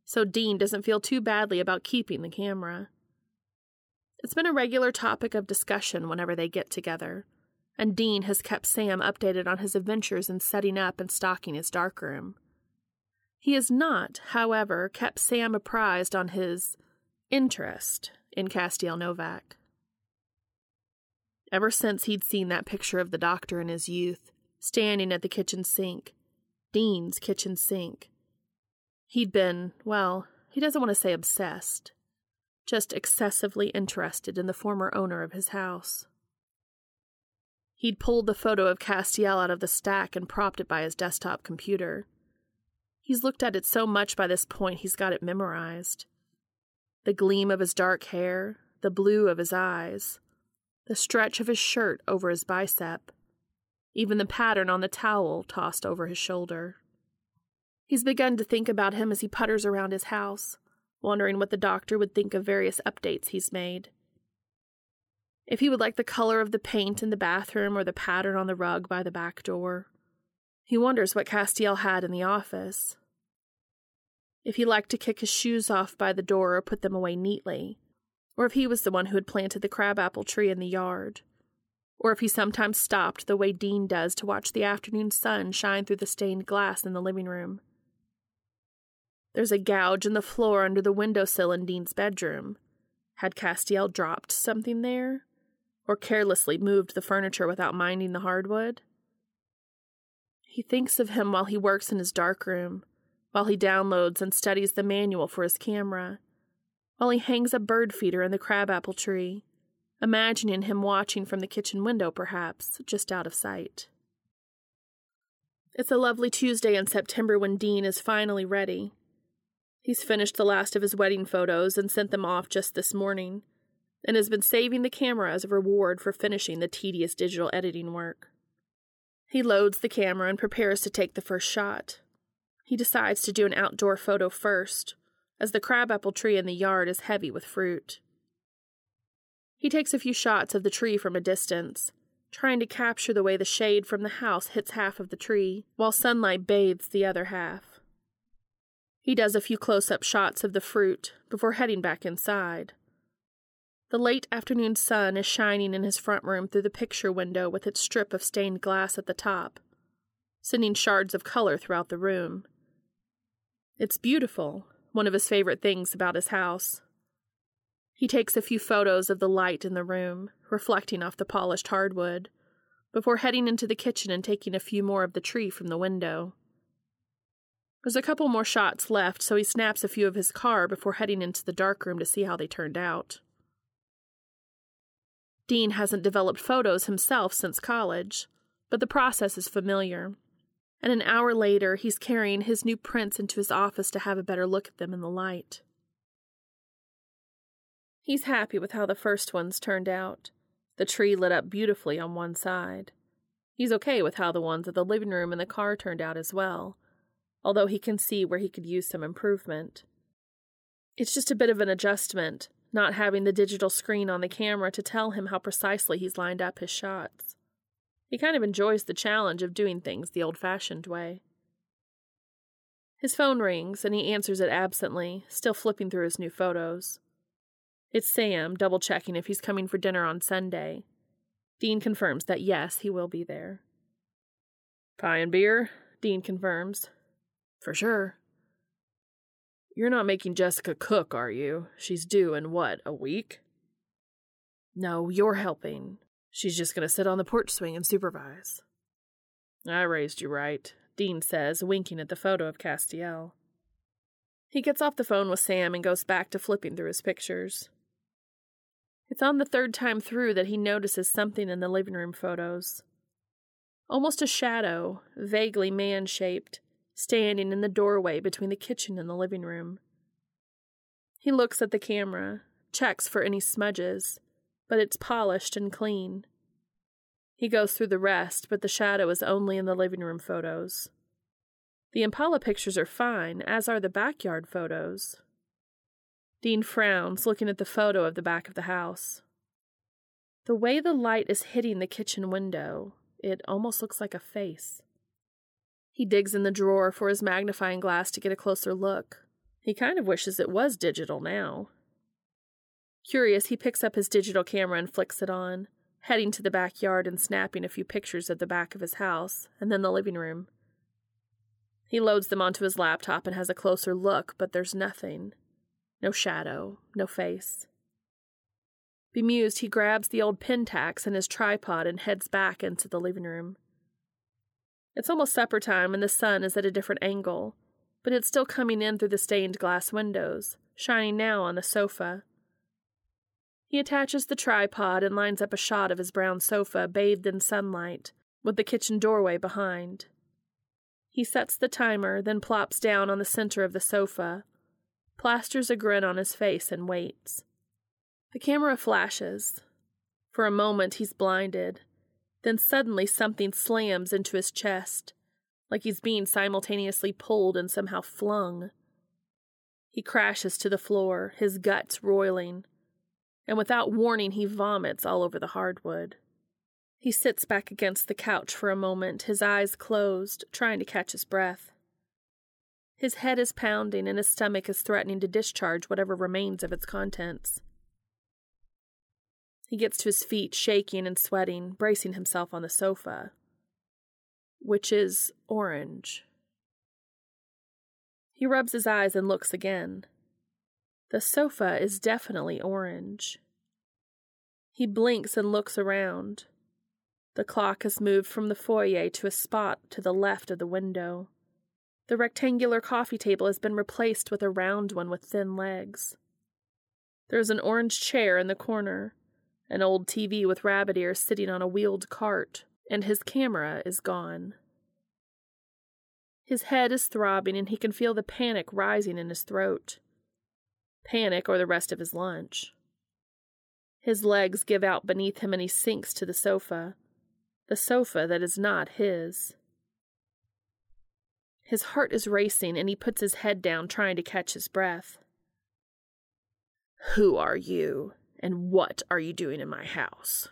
A: so Dean doesn't feel too badly about keeping the camera. It's been a regular topic of discussion whenever they get together, and Dean has kept Sam updated on his adventures in setting up and stocking his darkroom. He has not, however, kept Sam apprised on his interest in Castiel Novak. Ever since he'd seen that picture of the doctor in his youth, standing at the kitchen sink, Dean's kitchen sink, he'd been, well, he doesn't want to say obsessed, just excessively interested in the former owner of his house. He'd pulled the photo of Castiel out of the stack and propped it by his desktop computer. He's looked at it so much by this point he's got it memorized. The gleam of his dark hair, the blue of his eyes, the stretch of his shirt over his bicep, even the pattern on the towel tossed over his shoulder. He's begun to think about him as he putters around his house, wondering what the doctor would think of various updates he's made. If he would like the color of the paint in the bathroom or the pattern on the rug by the back door. He wonders what Castiel had in the office. If he liked to kick his shoes off by the door or put them away neatly, or if he was the one who had planted the crabapple tree in the yard, or if he sometimes stopped the way Dean does to watch the afternoon sun shine through the stained glass in the living room. There's a gouge in the floor under the windowsill in Dean's bedroom. Had Castiel dropped something there? Or carelessly moved the furniture without minding the hardwood? He thinks of him while he works in his dark room, while he downloads and studies the manual for his camera, while he hangs a bird feeder in the crabapple tree, imagining him watching from the kitchen window, perhaps, just out of sight. It's a lovely Tuesday in September when Dean is finally ready. He's finished the last of his wedding photos and sent them off just this morning, and has been saving the camera as a reward for finishing the tedious digital editing work. He loads the camera and prepares to take the first shot. He decides to do an outdoor photo first, as the crabapple tree in the yard is heavy with fruit. He takes a few shots of the tree from a distance, trying to capture the way the shade from the house hits half of the tree, while sunlight bathes the other half. He does a few close up shots of the fruit before heading back inside. The late afternoon sun is shining in his front room through the picture window with its strip of stained glass at the top, sending shards of color throughout the room. It's beautiful, one of his favorite things about his house. He takes a few photos of the light in the room, reflecting off the polished hardwood, before heading into the kitchen and taking a few more of the tree from the window. There's a couple more shots left, so he snaps a few of his car before heading into the darkroom to see how they turned out. Dean hasn't developed photos himself since college, but the process is familiar. And an hour later, he's carrying his new prints into his office to have a better look at them in the light. He's happy with how the first ones turned out. The tree lit up beautifully on one side. He's okay with how the ones of the living room and the car turned out as well although he can see where he could use some improvement. It's just a bit of an adjustment, not having the digital screen on the camera to tell him how precisely he's lined up his shots. He kind of enjoys the challenge of doing things the old fashioned way. His phone rings, and he answers it absently, still flipping through his new photos. It's Sam, double checking if he's coming for dinner on Sunday. Dean confirms that yes, he will be there. Pie and beer, Dean confirms. For sure. You're not making Jessica cook, are you? She's due in what, a week? No, you're helping. She's just going to sit on the porch swing and supervise. I raised you right, Dean says, winking at the photo of Castiel. He gets off the phone with Sam and goes back to flipping through his pictures. It's on the third time through that he notices something in the living room photos. Almost a shadow, vaguely man shaped, standing in the doorway between the kitchen and the living room. He looks at the camera, checks for any smudges, but it's polished and clean. He goes through the rest, but the shadow is only in the living room photos. The Impala pictures are fine, as are the backyard photos. Dean frowns, looking at the photo of the back of the house. The way the light is hitting the kitchen window, it almost looks like a face. He digs in the drawer for his magnifying glass to get a closer look. He kind of wishes it was digital now. Curious, he picks up his digital camera and flicks it on, heading to the backyard and snapping a few pictures of the back of his house and then the living room. He loads them onto his laptop and has a closer look, but there's nothing. No shadow, no face. Bemused, he grabs the old Pentax and his tripod and heads back into the living room. It's almost supper time and the sun is at a different angle, but it's still coming in through the stained glass windows, shining now on the sofa. He attaches the tripod and lines up a shot of his brown sofa bathed in sunlight, with the kitchen doorway behind. He sets the timer, then plops down on the center of the sofa, plasters a grin on his face, and waits. The camera flashes. For a moment, he's blinded, then suddenly something slams into his chest, like he's being simultaneously pulled and somehow flung. He crashes to the floor, his guts roiling, and without warning, he vomits all over the hardwood. He sits back against the couch for a moment, his eyes closed, trying to catch his breath. His head is pounding and his stomach is threatening to discharge whatever remains of its contents. He gets to his feet, shaking and sweating, bracing himself on the sofa, which is orange. He rubs his eyes and looks again. The sofa is definitely orange. He blinks and looks around. The clock has moved from the foyer to a spot to the left of the window. The rectangular coffee table has been replaced with a round one with thin legs. There's an orange chair in the corner, an old TV with rabbit ears sitting on a wheeled cart, and his camera is gone. His head is throbbing and he can feel the panic rising in his throat. Panic or the rest of his lunch. His legs give out beneath him and he sinks to the sofa, the sofa that is not his. His heart is racing and he puts his head down, trying to catch his breath. Who are you, and what are you doing in my house?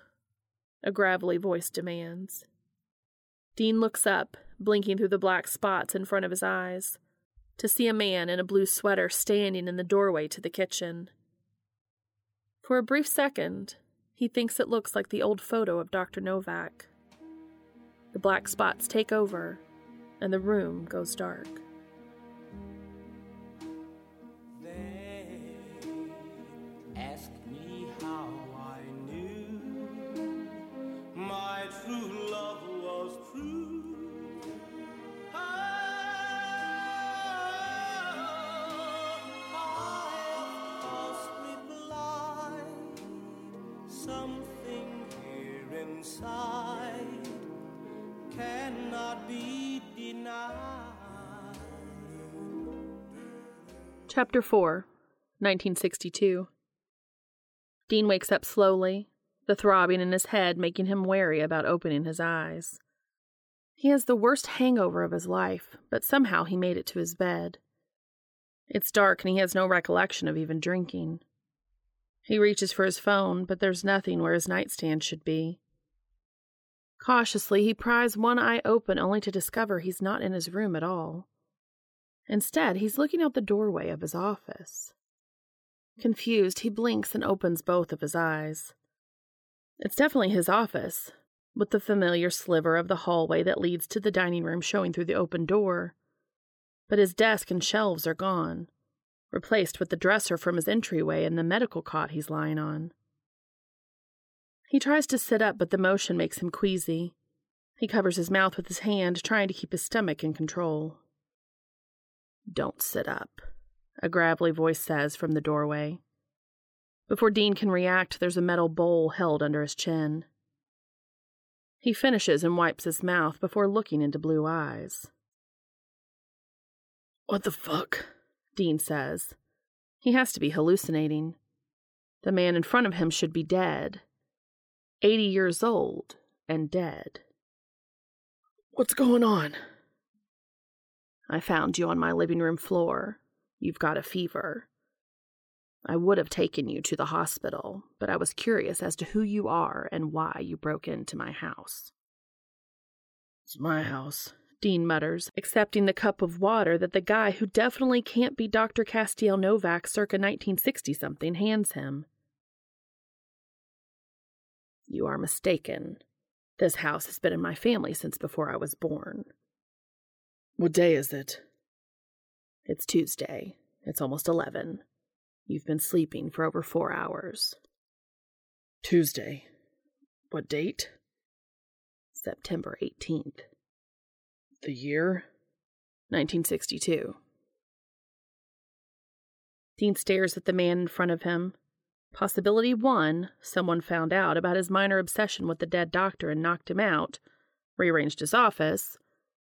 A: A gravelly voice demands. Dean looks up, blinking through the black spots in front of his eyes, to see a man in a blue sweater standing in the doorway to the kitchen. For a brief second, he thinks it looks like the old photo of Dr. Novak. The black spots take over, and the room goes dark.
C: True love was true. Of something here inside cannot be denied.
A: Chapter 4, 1962. Dean wakes up slowly, the throbbing in his head making him wary about opening his eyes. He has the worst hangover of his life, but somehow he made it to his bed. It's dark and he has no recollection of even drinking. He reaches for his phone, but there's nothing where his nightstand should be. Cautiously, he pries one eye open only to discover he's not in his room at all. Instead, he's looking out the doorway of his office. Confused, he blinks and opens both of his eyes. It's definitely his office, with the familiar sliver of the hallway that leads to the dining room showing through the open door. But his desk and shelves are gone, replaced with the dresser from his entryway and the medical cot he's lying on. He tries to sit up, but the motion makes him queasy. He covers his mouth with his hand, trying to keep his stomach in control. Don't sit up, a gravelly voice says from the doorway. Before Dean can react, there's a metal bowl held under his chin. He finishes and wipes his mouth before looking into blue eyes. What the fuck? Dean says. He has to be hallucinating. The man in front of him should be dead. 80 years old and dead. What's going on? I found you on my living room floor. You've got a fever. I would have taken you to the hospital, but I was curious as to who you are and why you broke into my house. It's my house, Dean mutters, accepting the cup of water that the guy who definitely can't be Dr. Castiel Novak circa 1960 something hands him. You are mistaken. This house has been in my family since before I was born. What day is it? It's Tuesday. It's almost 11. You've been sleeping for over four hours. Tuesday. What date? September 18th. The year? 1962. Dean stares at the man in front of him. Possibility one someone found out about his minor obsession with the dead doctor and knocked him out, rearranged his office,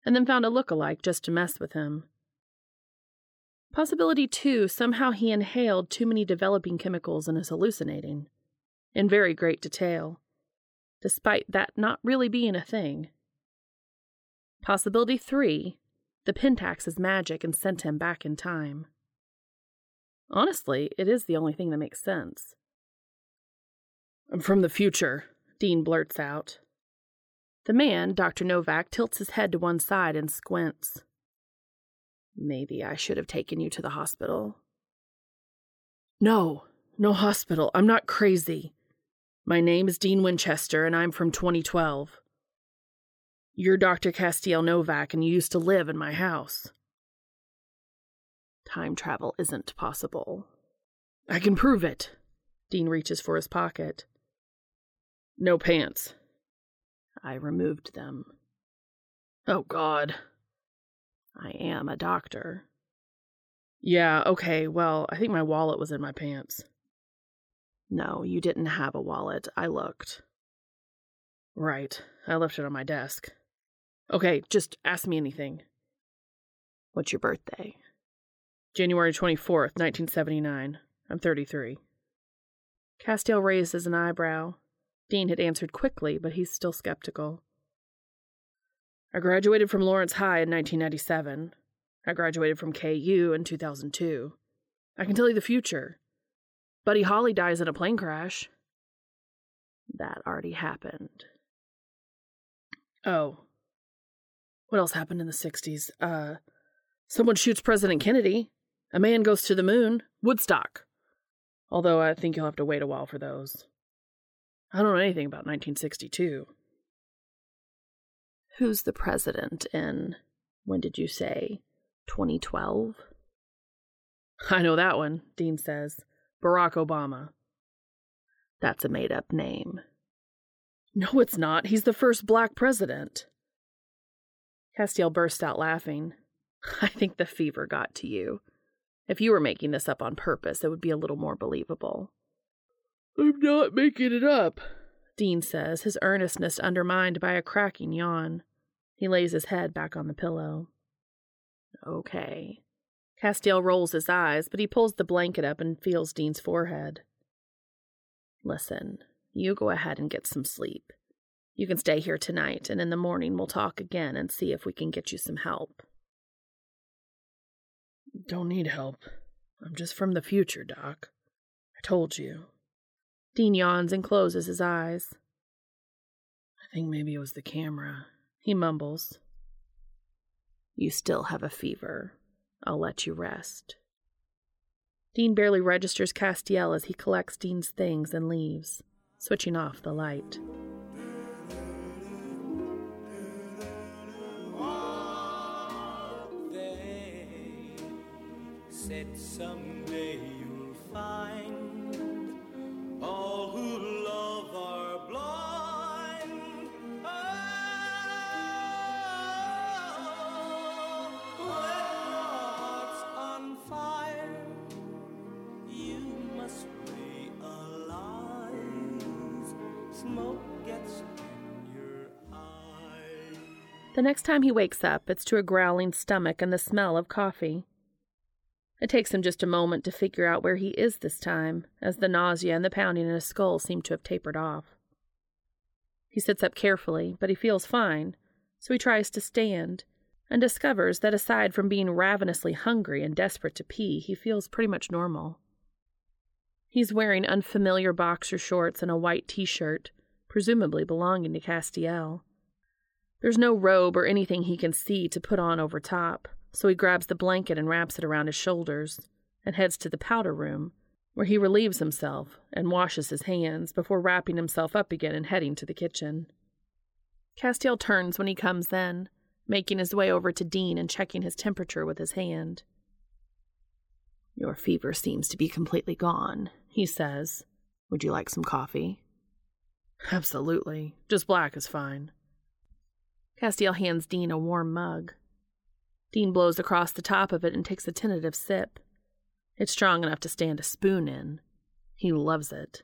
A: and then found a look-alike just to mess with him. Possibility two somehow he inhaled too many developing chemicals and is hallucinating, in very great detail, despite that not really being a thing. Possibility three the Pentax is magic and sent him back in time. Honestly, it is the only thing that makes sense. I'm from the future, Dean blurts out. The man, Dr. Novak, tilts his head to one side and squints. Maybe I should have taken you to the hospital. No, no hospital. I'm not crazy.
B: My name is Dean Winchester, and I'm from 2012. You're Dr. Castiel Novak, and you used to live in my house. Time travel isn't possible. I can prove it. Dean reaches for his pocket. No pants. I removed them. Oh, God. I am a doctor. Yeah, okay, well, I think my wallet was in my pants. No, you didn't have a wallet. I looked. Right. I left it on my desk. Okay, just ask me anything. What's your birthday? January 24th, 1979. I'm 33. Castiel raises an eyebrow. Dean had answered quickly, but he's still skeptical. I graduated from Lawrence High in 1997. I graduated from KU in 2002. I can tell you the future. Buddy Holly dies in a plane crash. That already happened. Oh. What else happened in the 60s? Uh, someone shoots President Kennedy. A man goes to the moon. Woodstock. Although I think you'll have to wait a while for those. I don't know anything about 1962. Who's the president in, when did you say, 2012? I know that one, Dean says. Barack Obama. That's a made up name. No, it's not. He's the first black president. Castiel burst out laughing. I think the fever got to you. If you were making this up on purpose, it would be a little more believable. I'm not making it up, Dean says, his earnestness undermined by a cracking yawn. He lays his head back on the pillow. Okay. Castiel rolls his eyes, but he pulls the blanket up and feels Dean's forehead. Listen, you go ahead and get some sleep. You can stay here tonight, and in the morning we'll talk again and see if we can get you some help. Don't need help. I'm just from the future, Doc. I told you. Dean yawns and closes his eyes. I think maybe it was the camera. He mumbles. You still have a fever. I'll let you rest. Dean barely registers Castiel as he collects Dean's things and leaves, switching off the light.
C: Said someday you'll find
A: The next time he wakes up, it's to a growling stomach and the smell of coffee. It takes him just a moment to figure out where he is this time, as the nausea and the pounding in his skull seem to have tapered off. He sits up carefully, but he feels fine, so he tries to stand, and discovers that aside from being ravenously hungry and desperate to pee, he feels pretty much normal. He's wearing unfamiliar boxer shorts and a white t shirt, presumably belonging to Castiel. There's no robe or anything he can see to put on over top, so he grabs the blanket and wraps it around his shoulders and heads to the powder room, where he relieves himself and washes his hands before wrapping himself up again and heading to the kitchen. Castiel turns when he comes in, making his way over to Dean and checking his temperature with his hand. Your fever seems to be completely gone, he says. Would you like some coffee? Absolutely. Just black is fine. Castiel hands Dean a warm mug. Dean blows across the top of it and takes a tentative sip. It's strong enough to stand a spoon in. He loves it.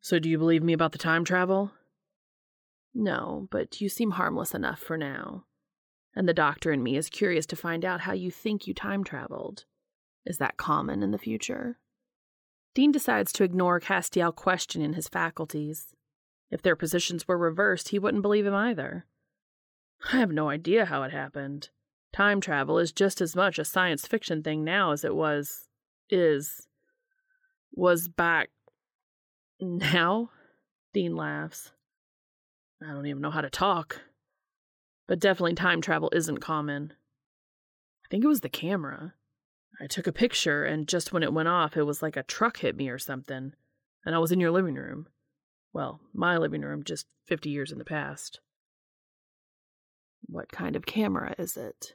A: So, do you believe me about the time travel? No, but you seem harmless enough for now. And the doctor in me is curious to find out how you think you time traveled. Is that common in the future? Dean decides to ignore Castiel questioning his faculties. If their positions were reversed, he wouldn't believe him either. I have no idea how it happened. Time travel is just as much a science fiction thing now as it was. is. was back. now? Dean laughs. I don't even know how to talk. But definitely time travel isn't common. I think it was the camera. I took a picture, and just when it went off, it was like a truck hit me or something, and I was in your living room. Well, my living room, just 50 years in the past.
E: What kind of camera is it?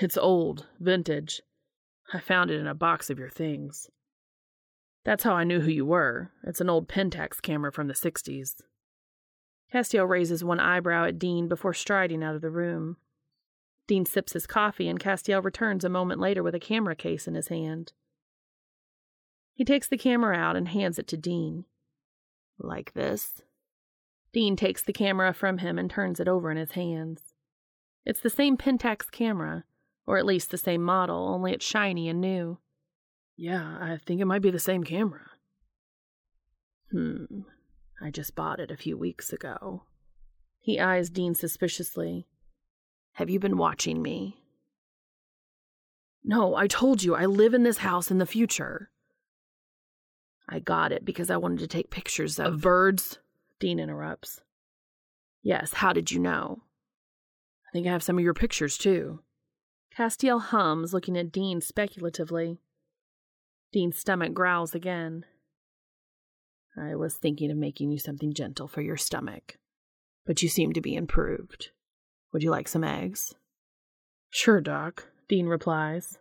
A: It's old, vintage. I found it in a box of your things. That's how I knew who you were. It's an old Pentax camera from the 60s. Castiel raises one eyebrow at Dean before striding out of the room. Dean sips his coffee, and Castiel returns a moment later with a camera case in his hand. He takes the camera out and hands it to Dean.
E: Like this?
A: Dean takes the camera from him and turns it over in his hands. It's the same Pentax camera, or at least the same model, only it's shiny and new. Yeah, I think it might be the same camera.
E: Hmm. I just bought it a few weeks ago.
A: He eyes Dean suspiciously.
E: Have you been watching me?
A: No, I told you I live in this house in the future.
E: I got it because I wanted to take pictures of,
A: Of birds? Dean interrupts.
E: Yes, how did you know?
A: I think I have some of your pictures too. Castiel hums, looking at Dean speculatively. Dean's stomach growls again.
E: I was thinking of making you something gentle for your stomach, but you seem to be improved. Would you like some eggs?
A: Sure, Doc, Dean replies.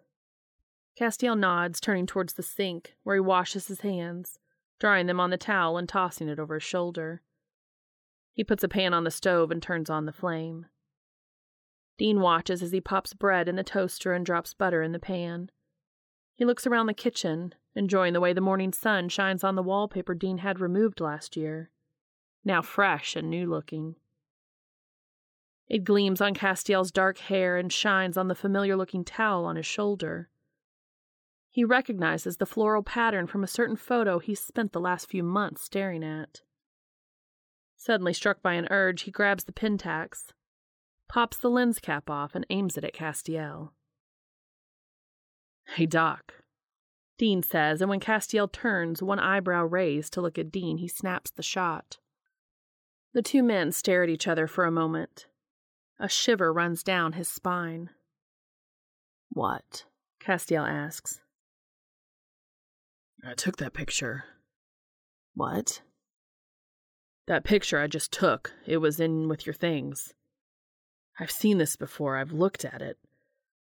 A: Castiel nods, turning towards the sink, where he washes his hands, drying them on the towel and tossing it over his shoulder. He puts a pan on the stove and turns on the flame. Dean watches as he pops bread in the toaster and drops butter in the pan. He looks around the kitchen, enjoying the way the morning sun shines on the wallpaper Dean had removed last year, now fresh and new looking. It gleams on Castiel's dark hair and shines on the familiar looking towel on his shoulder. He recognizes the floral pattern from a certain photo he's spent the last few months staring at. Suddenly struck by an urge, he grabs the Pentax, pops the lens cap off, and aims it at Castiel. Hey, Doc, Dean says, and when Castiel turns, one eyebrow raised to look at Dean, he snaps the shot. The two men stare at each other for a moment. A shiver runs down his spine.
E: What?
A: Castiel asks. I took that picture.
E: What?
A: That picture I just took, it was in with your things. I've seen this before. I've looked at it.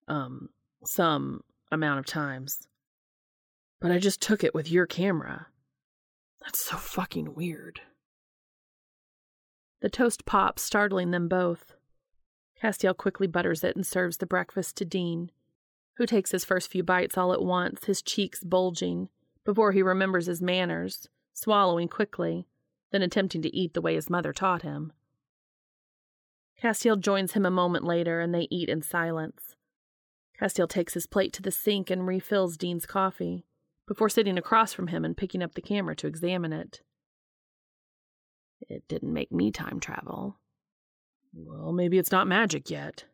A: Um, some amount of times. But I just took it with your camera. That's so fucking weird. The toast pops, startling them both. Castiel quickly butters it and serves the breakfast to Dean, who takes his first few bites all at once, his cheeks bulging, before he remembers his manners, swallowing quickly, then attempting to eat the way his mother taught him. Castiel joins him a moment later, and they eat in silence. Castiel takes his plate to the sink and refills Dean's coffee, before sitting across from him and picking up the camera to examine it.
E: It didn't make me time travel.
A: Well, maybe it's not magic yet.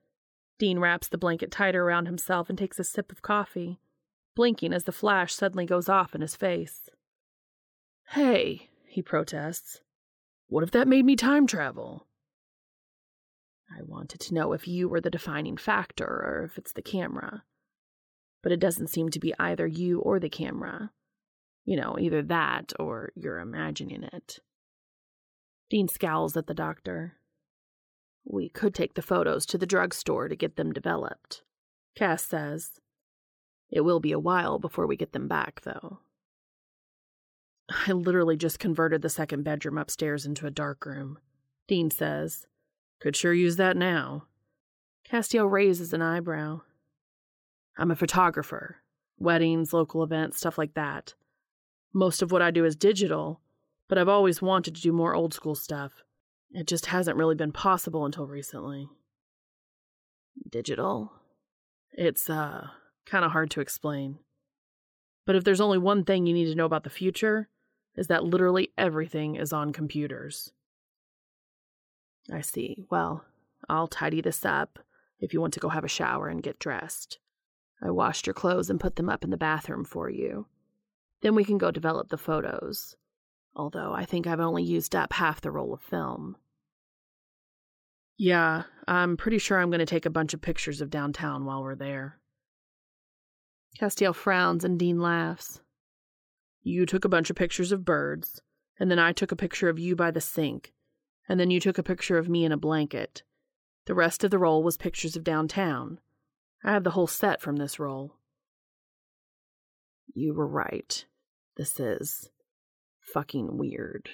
A: Dean wraps the blanket tighter around himself and takes a sip of coffee, blinking as the flash suddenly goes off in his face. Hey, he protests. What if that made me time travel?
E: I wanted to know if you were the defining factor or if it's the camera. But it doesn't seem to be either you or the camera. You know, either that or you're imagining it.
A: Dean scowls at the doctor.
E: We could take the photos to the drugstore to get them developed,
A: Cass says.
E: It will be a while before we get them back, though.
A: I literally just converted the second bedroom upstairs into a dark room, Dean says. Could sure use that now. Castiel raises an eyebrow. I'm a photographer. Weddings, local events, stuff like that. Most of what I do is digital, but I've always wanted to do more old school stuff. It just hasn't really been possible until recently.
E: Digital?
A: It's, uh, kind of hard to explain. But if there's only one thing you need to know about the future, is that literally everything is on computers.
E: I see. Well, I'll tidy this up if you want to go have a shower and get dressed. I washed your clothes and put them up in the bathroom for you. Then we can go develop the photos. Although I think I've only used up half the roll of film.
A: Yeah, I'm pretty sure I'm going to take a bunch of pictures of downtown while we're there. Castiel frowns and Dean laughs. You took a bunch of pictures of birds. And then I took a picture of you by the sink. And then you took a picture of me in a blanket. The rest of the roll was pictures of downtown. I have the whole set from this roll. You were right. This is fucking weird.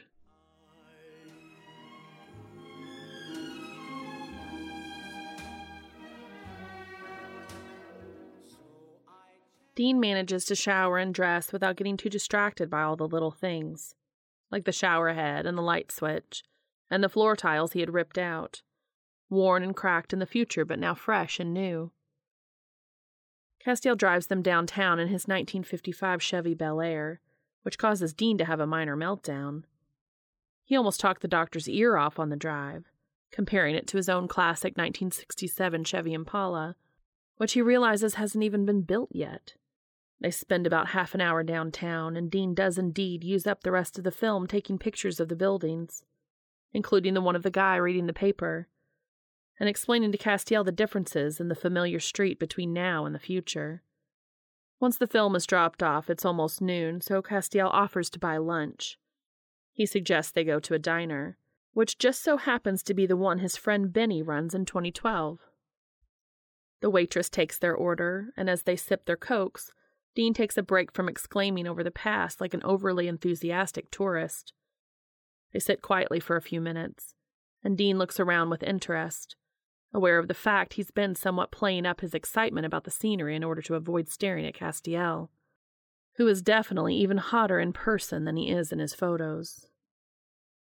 A: Dean manages to shower and dress without getting too distracted by all the little things, like the shower head and the light switch, and the floor tiles he had ripped out, worn and cracked in the future, but now fresh and new. Castiel drives them downtown in his 1955 Chevy Bel Air, which causes Dean to have a minor meltdown. He almost talked the doctor's ear off on the drive, comparing it to his own classic 1967 Chevy Impala, which he realizes hasn't even been built yet. They spend about half an hour downtown, and Dean does indeed use up the rest of the film taking pictures of the buildings, including the one of the guy reading the paper, and explaining to Castiel the differences in the familiar street between now and the future. Once the film is dropped off, it's almost noon, so Castiel offers to buy lunch. He suggests they go to a diner, which just so happens to be the one his friend Benny runs in 2012. The waitress takes their order, and as they sip their cokes, Dean takes a break from exclaiming over the past like an overly enthusiastic tourist. They sit quietly for a few minutes, and Dean looks around with interest, aware of the fact he's been somewhat playing up his excitement about the scenery in order to avoid staring at Castiel, who is definitely even hotter in person than he is in his photos.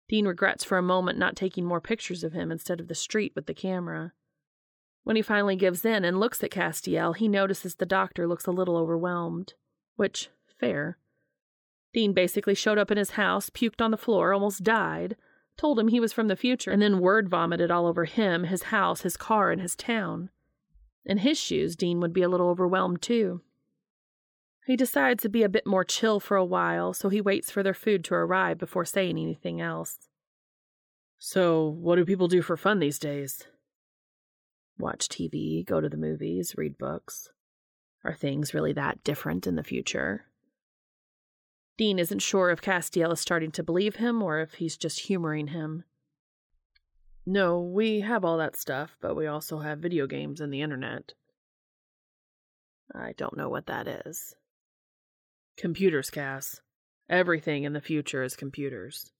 A: Dean regrets for a moment not taking more pictures of him instead of the street with the camera. When he finally gives in and looks at Castiel, he notices the doctor looks a little overwhelmed. Which, fair. Dean basically showed up in his house, puked on the floor, almost died, told him he was from the future, and then word vomited all over him, his house, his car, and his town. In his shoes, Dean would be a little overwhelmed too. He decides to be a bit more chill for a while, so he waits for their food to arrive before saying anything else. So, what do people do for fun these days? Watch TV, go to the movies, read books. Are things really that different in the future? Dean isn't sure if Castiel is starting to believe him or if he's just humoring him. No, we have all that stuff, but we also have video games and the internet. I don't know what that is. Computers, Cass. Everything in the future is computers.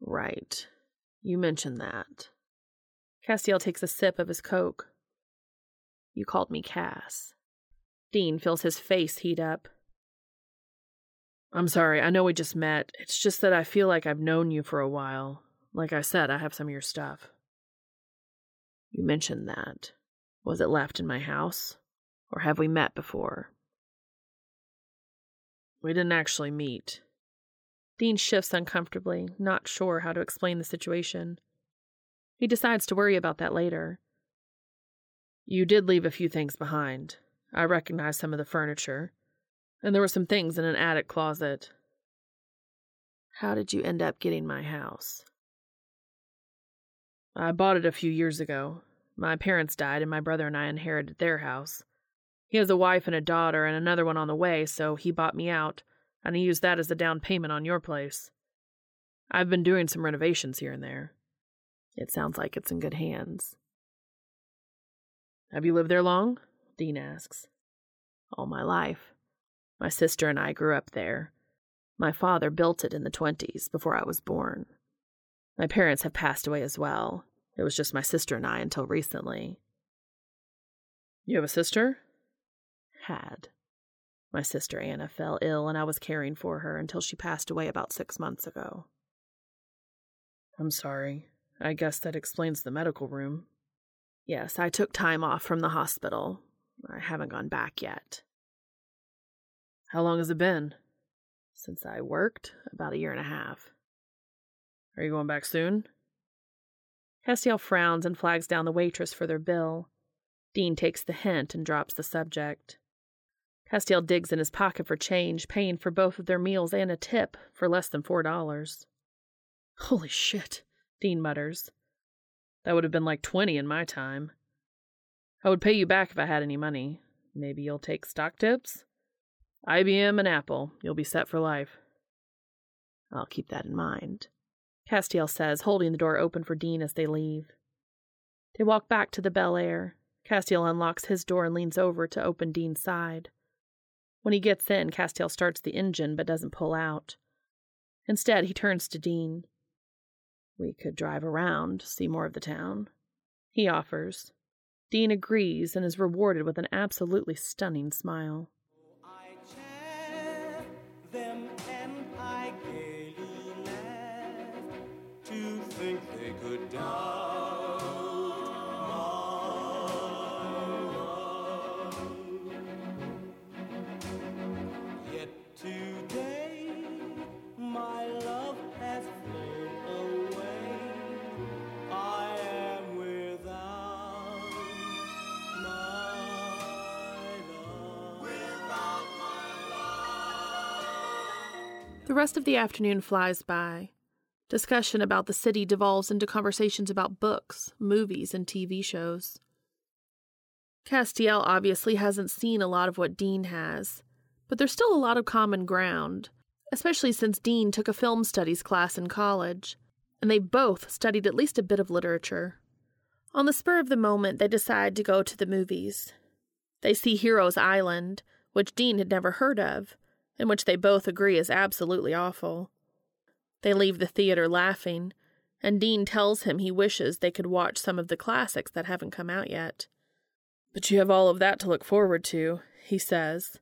A: Right. You mentioned that. Castiel takes a sip of his coke. You called me Cass. Dean feels his face heat up. I'm sorry, I know we just met. It's just that I feel like I've known you for a while. Like I said, I have some of your stuff. You mentioned that. Was it left in my house? Or have we met before? We didn't actually meet. Dean shifts uncomfortably, not sure how to explain the situation. He decides to worry about that later. You did leave a few things behind. I recognize some of the furniture. And there were some things in an attic closet. How did you end up getting my house? I bought it a few years ago. My parents died, and my brother and I inherited their house. He has a wife and a daughter, and another one on the way, so he bought me out, and he used that as the down payment on your place. I've been doing some renovations here and there. It sounds like it's in good hands. Have you lived there long? Dean asks. All my life. My sister and I grew up there. My father built it in the 20s, before I was born. My parents have passed away as well. It was just my sister and I until recently. You have a sister? Had. My sister Anna fell ill, and I was caring for her until she passed away about six months ago. I'm sorry. I guess that explains the medical room. Yes, I took time off from the hospital. I haven't gone back yet. How long has it been? Since I worked, about a year and a half. Are you going back soon? Castiel frowns and flags down the waitress for their bill. Dean takes the hint and drops the subject. Castiel digs in his pocket for change, paying for both of their meals and a tip for less than four dollars. Holy shit. Dean mutters. That would have been like 20 in my time. I would pay you back if I had any money. Maybe you'll take stock tips? IBM and Apple. You'll be set for life. I'll keep that in mind, Castiel says, holding the door open for Dean as they leave. They walk back to the Bel Air. Castiel unlocks his door and leans over to open Dean's side. When he gets in, Castiel starts the engine but doesn't pull out. Instead, he turns to Dean. We could drive around, see more of the town. He offers. Dean agrees and is rewarded with an absolutely stunning smile.
F: Think they could doubt
A: rest of the afternoon flies by. Discussion about the city devolves into conversations about books, movies, and TV shows. Castiel obviously hasn't seen a lot of what Dean has, but there's still a lot of common ground, especially since Dean took a film studies class in college, and they both studied at least a bit of literature. On the spur of the moment, they decide to go to the movies. They see Heroes Island, which Dean had never heard of, and which they both agree is absolutely awful. They leave the theater laughing, and Dean tells him he wishes they could watch some of the classics that haven't come out yet. But you have all of that to look forward to, he says.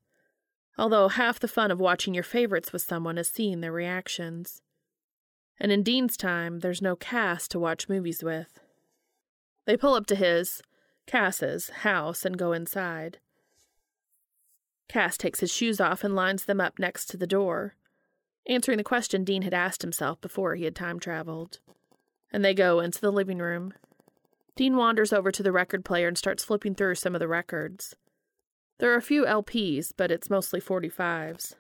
A: Although half the fun of watching your favorites with someone is seeing their reactions. And in Dean's time, there's no Cass to watch movies with. They pull up to his, Cass's, house and go inside. Cass takes his shoes off and lines them up next to the door, answering the question Dean had asked himself before he had time traveled. And they go into the living room. Dean wanders over to the record player and starts flipping through some of the records. There are a few LPs, but it's mostly 45s.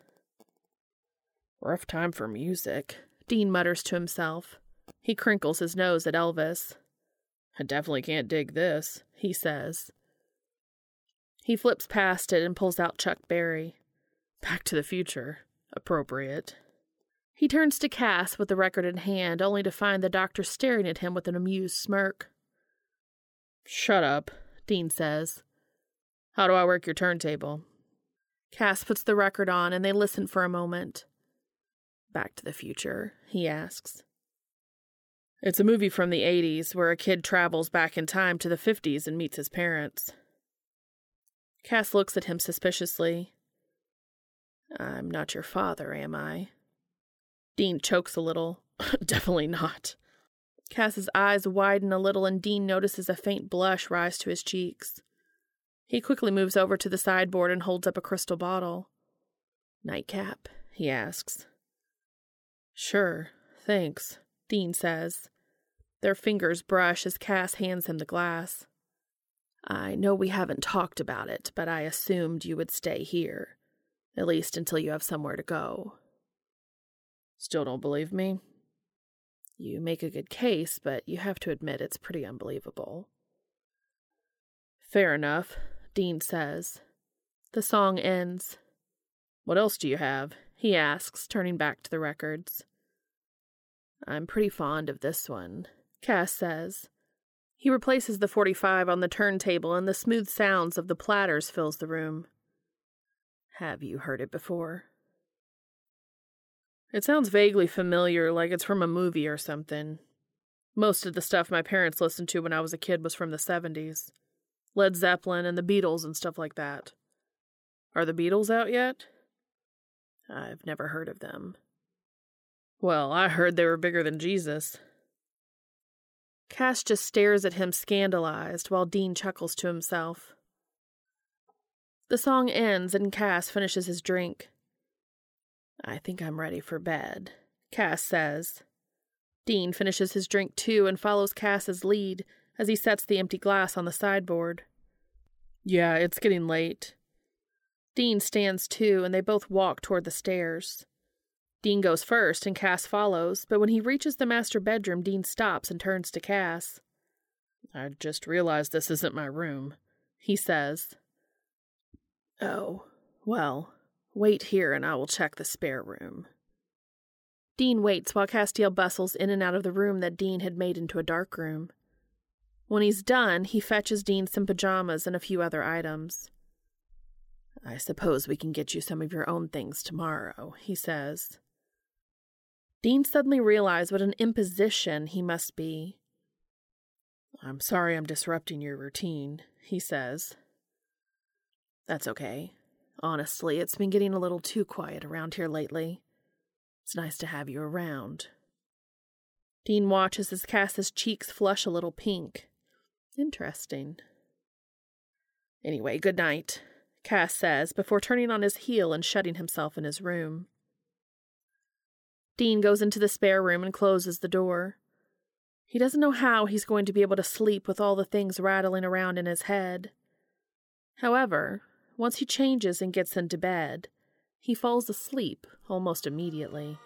A: Rough time for music, Dean mutters to himself. He crinkles his nose at Elvis. I definitely can't dig this, he says. He flips past it and pulls out Chuck Berry. Back to the Future. Appropriate. He turns to Cass with the record in hand, only to find the doctor staring at him with an amused smirk. Shut up, Dean says. How do I work your turntable? Cass puts the record on and they listen for a moment. Back to the Future, he asks. It's a movie from the 80s where a kid travels back in time to the 50s and meets his parents. Cass looks at him suspiciously. I'm not your father, am I? Dean chokes a little. Definitely not. Cass's eyes widen a little, and Dean notices a faint blush rise to his cheeks. He quickly moves over to the sideboard and holds up a crystal bottle. Nightcap? he asks. Sure, thanks, Dean says. Their fingers brush as Cass hands him the glass. I know we haven't talked about it, but I assumed you would stay here, at least until you have somewhere to go. Still don't believe me? You make a good case, but you have to admit it's pretty unbelievable. Fair enough, Dean says. The song ends. What else do you have? he asks, turning back to the records. I'm pretty fond of this one, Cass says. He replaces the 45 on the turntable, and the smooth sounds of the platters fills the room. Have you heard it before? It sounds vaguely familiar, like it's from a movie or something. Most of the stuff my parents listened to when I was a kid was from the 70s Led Zeppelin and the Beatles and stuff like that. Are the Beatles out yet? I've never heard of them. Well, I heard they were bigger than Jesus. Cass just stares at him scandalized while Dean chuckles to himself. The song ends and Cass finishes his drink. I think I'm ready for bed, Cass says. Dean finishes his drink too and follows Cass's lead as he sets the empty glass on the sideboard. Yeah, it's getting late. Dean stands too, and they both walk toward the stairs. Dean goes first and Cass follows, but when he reaches the master bedroom, Dean stops and turns to Cass. I just realized this isn't my room, he says. Oh, well, wait here and I will check the spare room. Dean waits while Castiel bustles in and out of the room that Dean had made into a dark room. When he's done, he fetches Dean some pajamas and a few other items. I suppose we can get you some of your own things tomorrow, he says. Dean suddenly realized what an imposition he must be. I'm sorry I'm disrupting your routine, he says. That's okay. Honestly, it's been getting a little too quiet around here lately. It's nice to have you around. Dean watches as Cass's cheeks flush a little pink. Interesting. Anyway, good night, Cass says before turning on his heel and shutting himself in his room. Dean goes into the spare room and closes the door. He doesn't know how he's going to be able to sleep with all the things rattling around in his head. However, once he changes and gets into bed, he falls asleep almost immediately.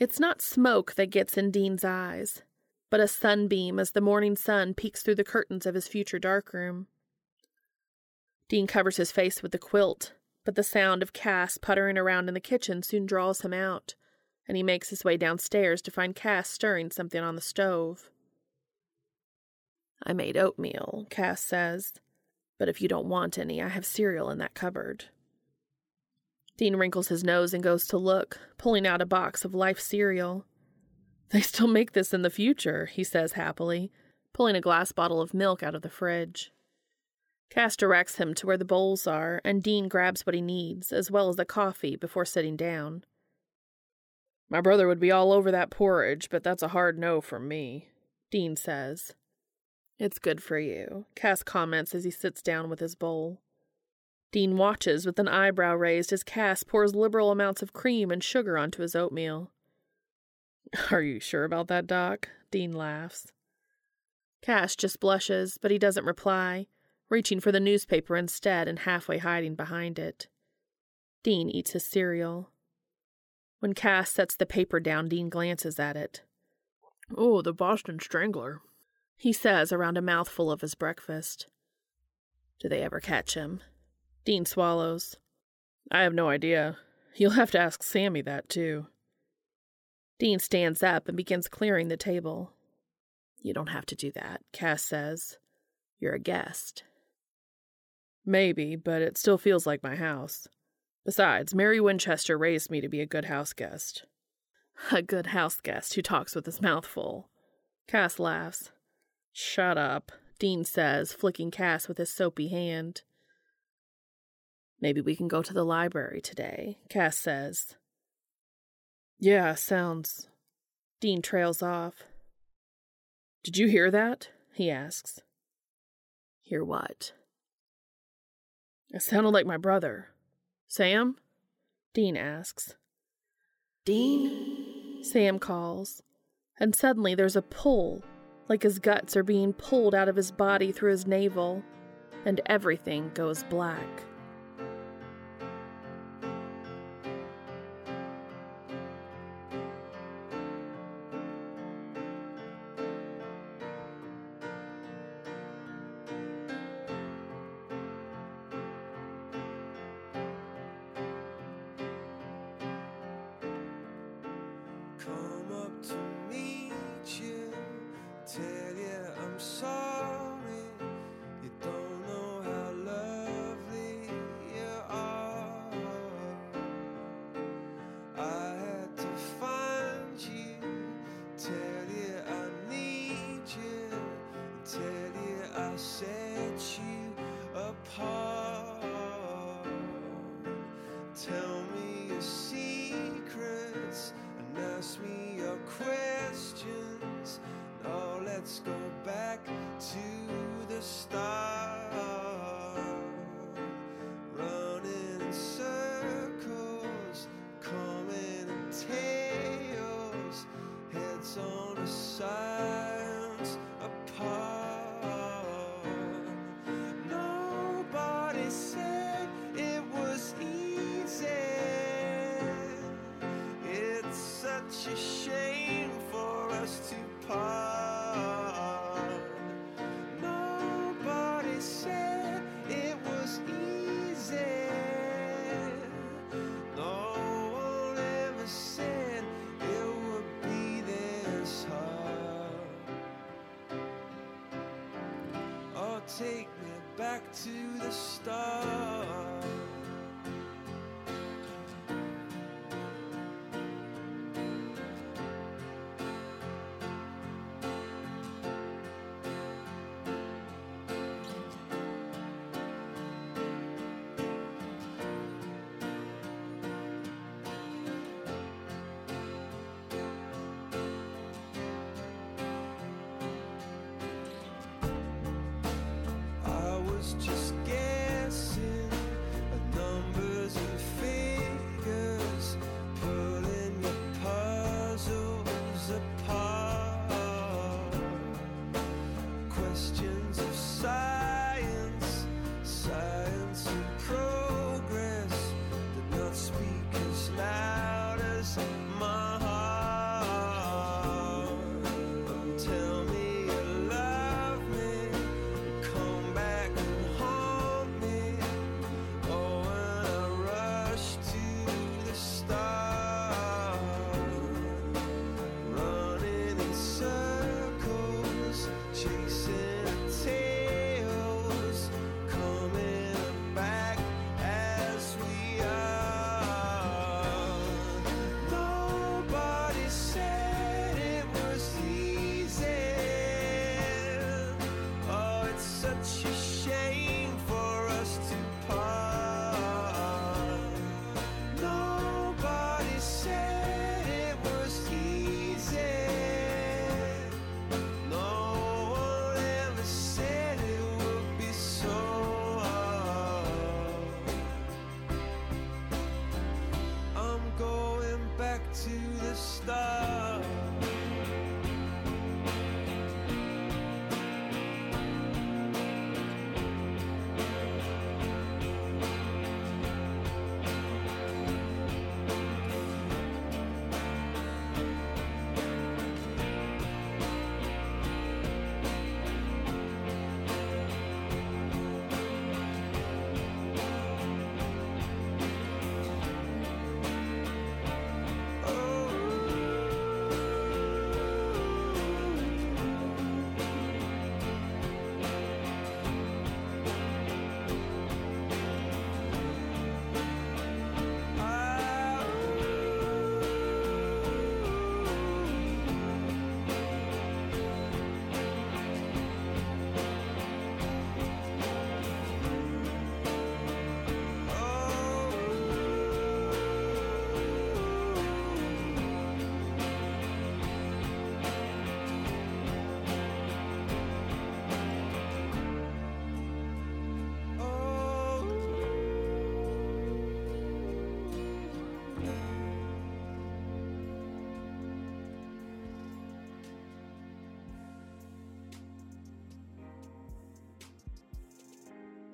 A: It's not smoke that gets in Dean's eyes, but a sunbeam as the morning sun peeks through the curtains of his future darkroom. Dean covers his face with the quilt, but the sound of Cass puttering around in the kitchen soon draws him out, and he makes his way downstairs to find Cass stirring something on the stove. I made oatmeal, Cass says, but if you don't want any, I have cereal in that cupboard. Dean wrinkles his nose and goes to look, pulling out a box of Life cereal. They still make this in the future, he says happily, pulling a glass bottle of milk out of the fridge. Cass directs him to where the bowls are, and Dean grabs what he needs, as well as the coffee, before sitting down. My brother would be all over that porridge, but that's a hard no from me, Dean says. It's good for you, Cass comments as he sits down with his bowl. Dean watches with an eyebrow raised as Cass pours liberal amounts of cream and sugar onto his oatmeal. Are you sure about that, Doc? Dean laughs. Cass just blushes, but he doesn't reply, reaching for the newspaper instead and halfway hiding behind it. Dean eats his cereal. When Cass sets the paper down, Dean glances at it. Oh, the Boston Strangler, he says around a mouthful of his breakfast. Do they ever catch him? Dean swallows. I have no idea. You'll have to ask Sammy that, too. Dean stands up and begins clearing the table. You don't have to do that, Cass says. You're a guest. Maybe, but it still feels like my house. Besides, Mary Winchester raised me to be a good house guest. A good house guest who talks with his mouth full. Cass laughs. Shut up, Dean says, flicking Cass with his soapy hand. Maybe we can go to the library today, Cass says. Yeah, sounds. Dean trails off. Did you hear that? he asks. Hear what? It sounded like my brother. Sam? Dean asks. Dean? Sam calls, and suddenly there's a pull, like his guts are being pulled out of his body through his navel, and everything goes black.
C: Take me back to the start.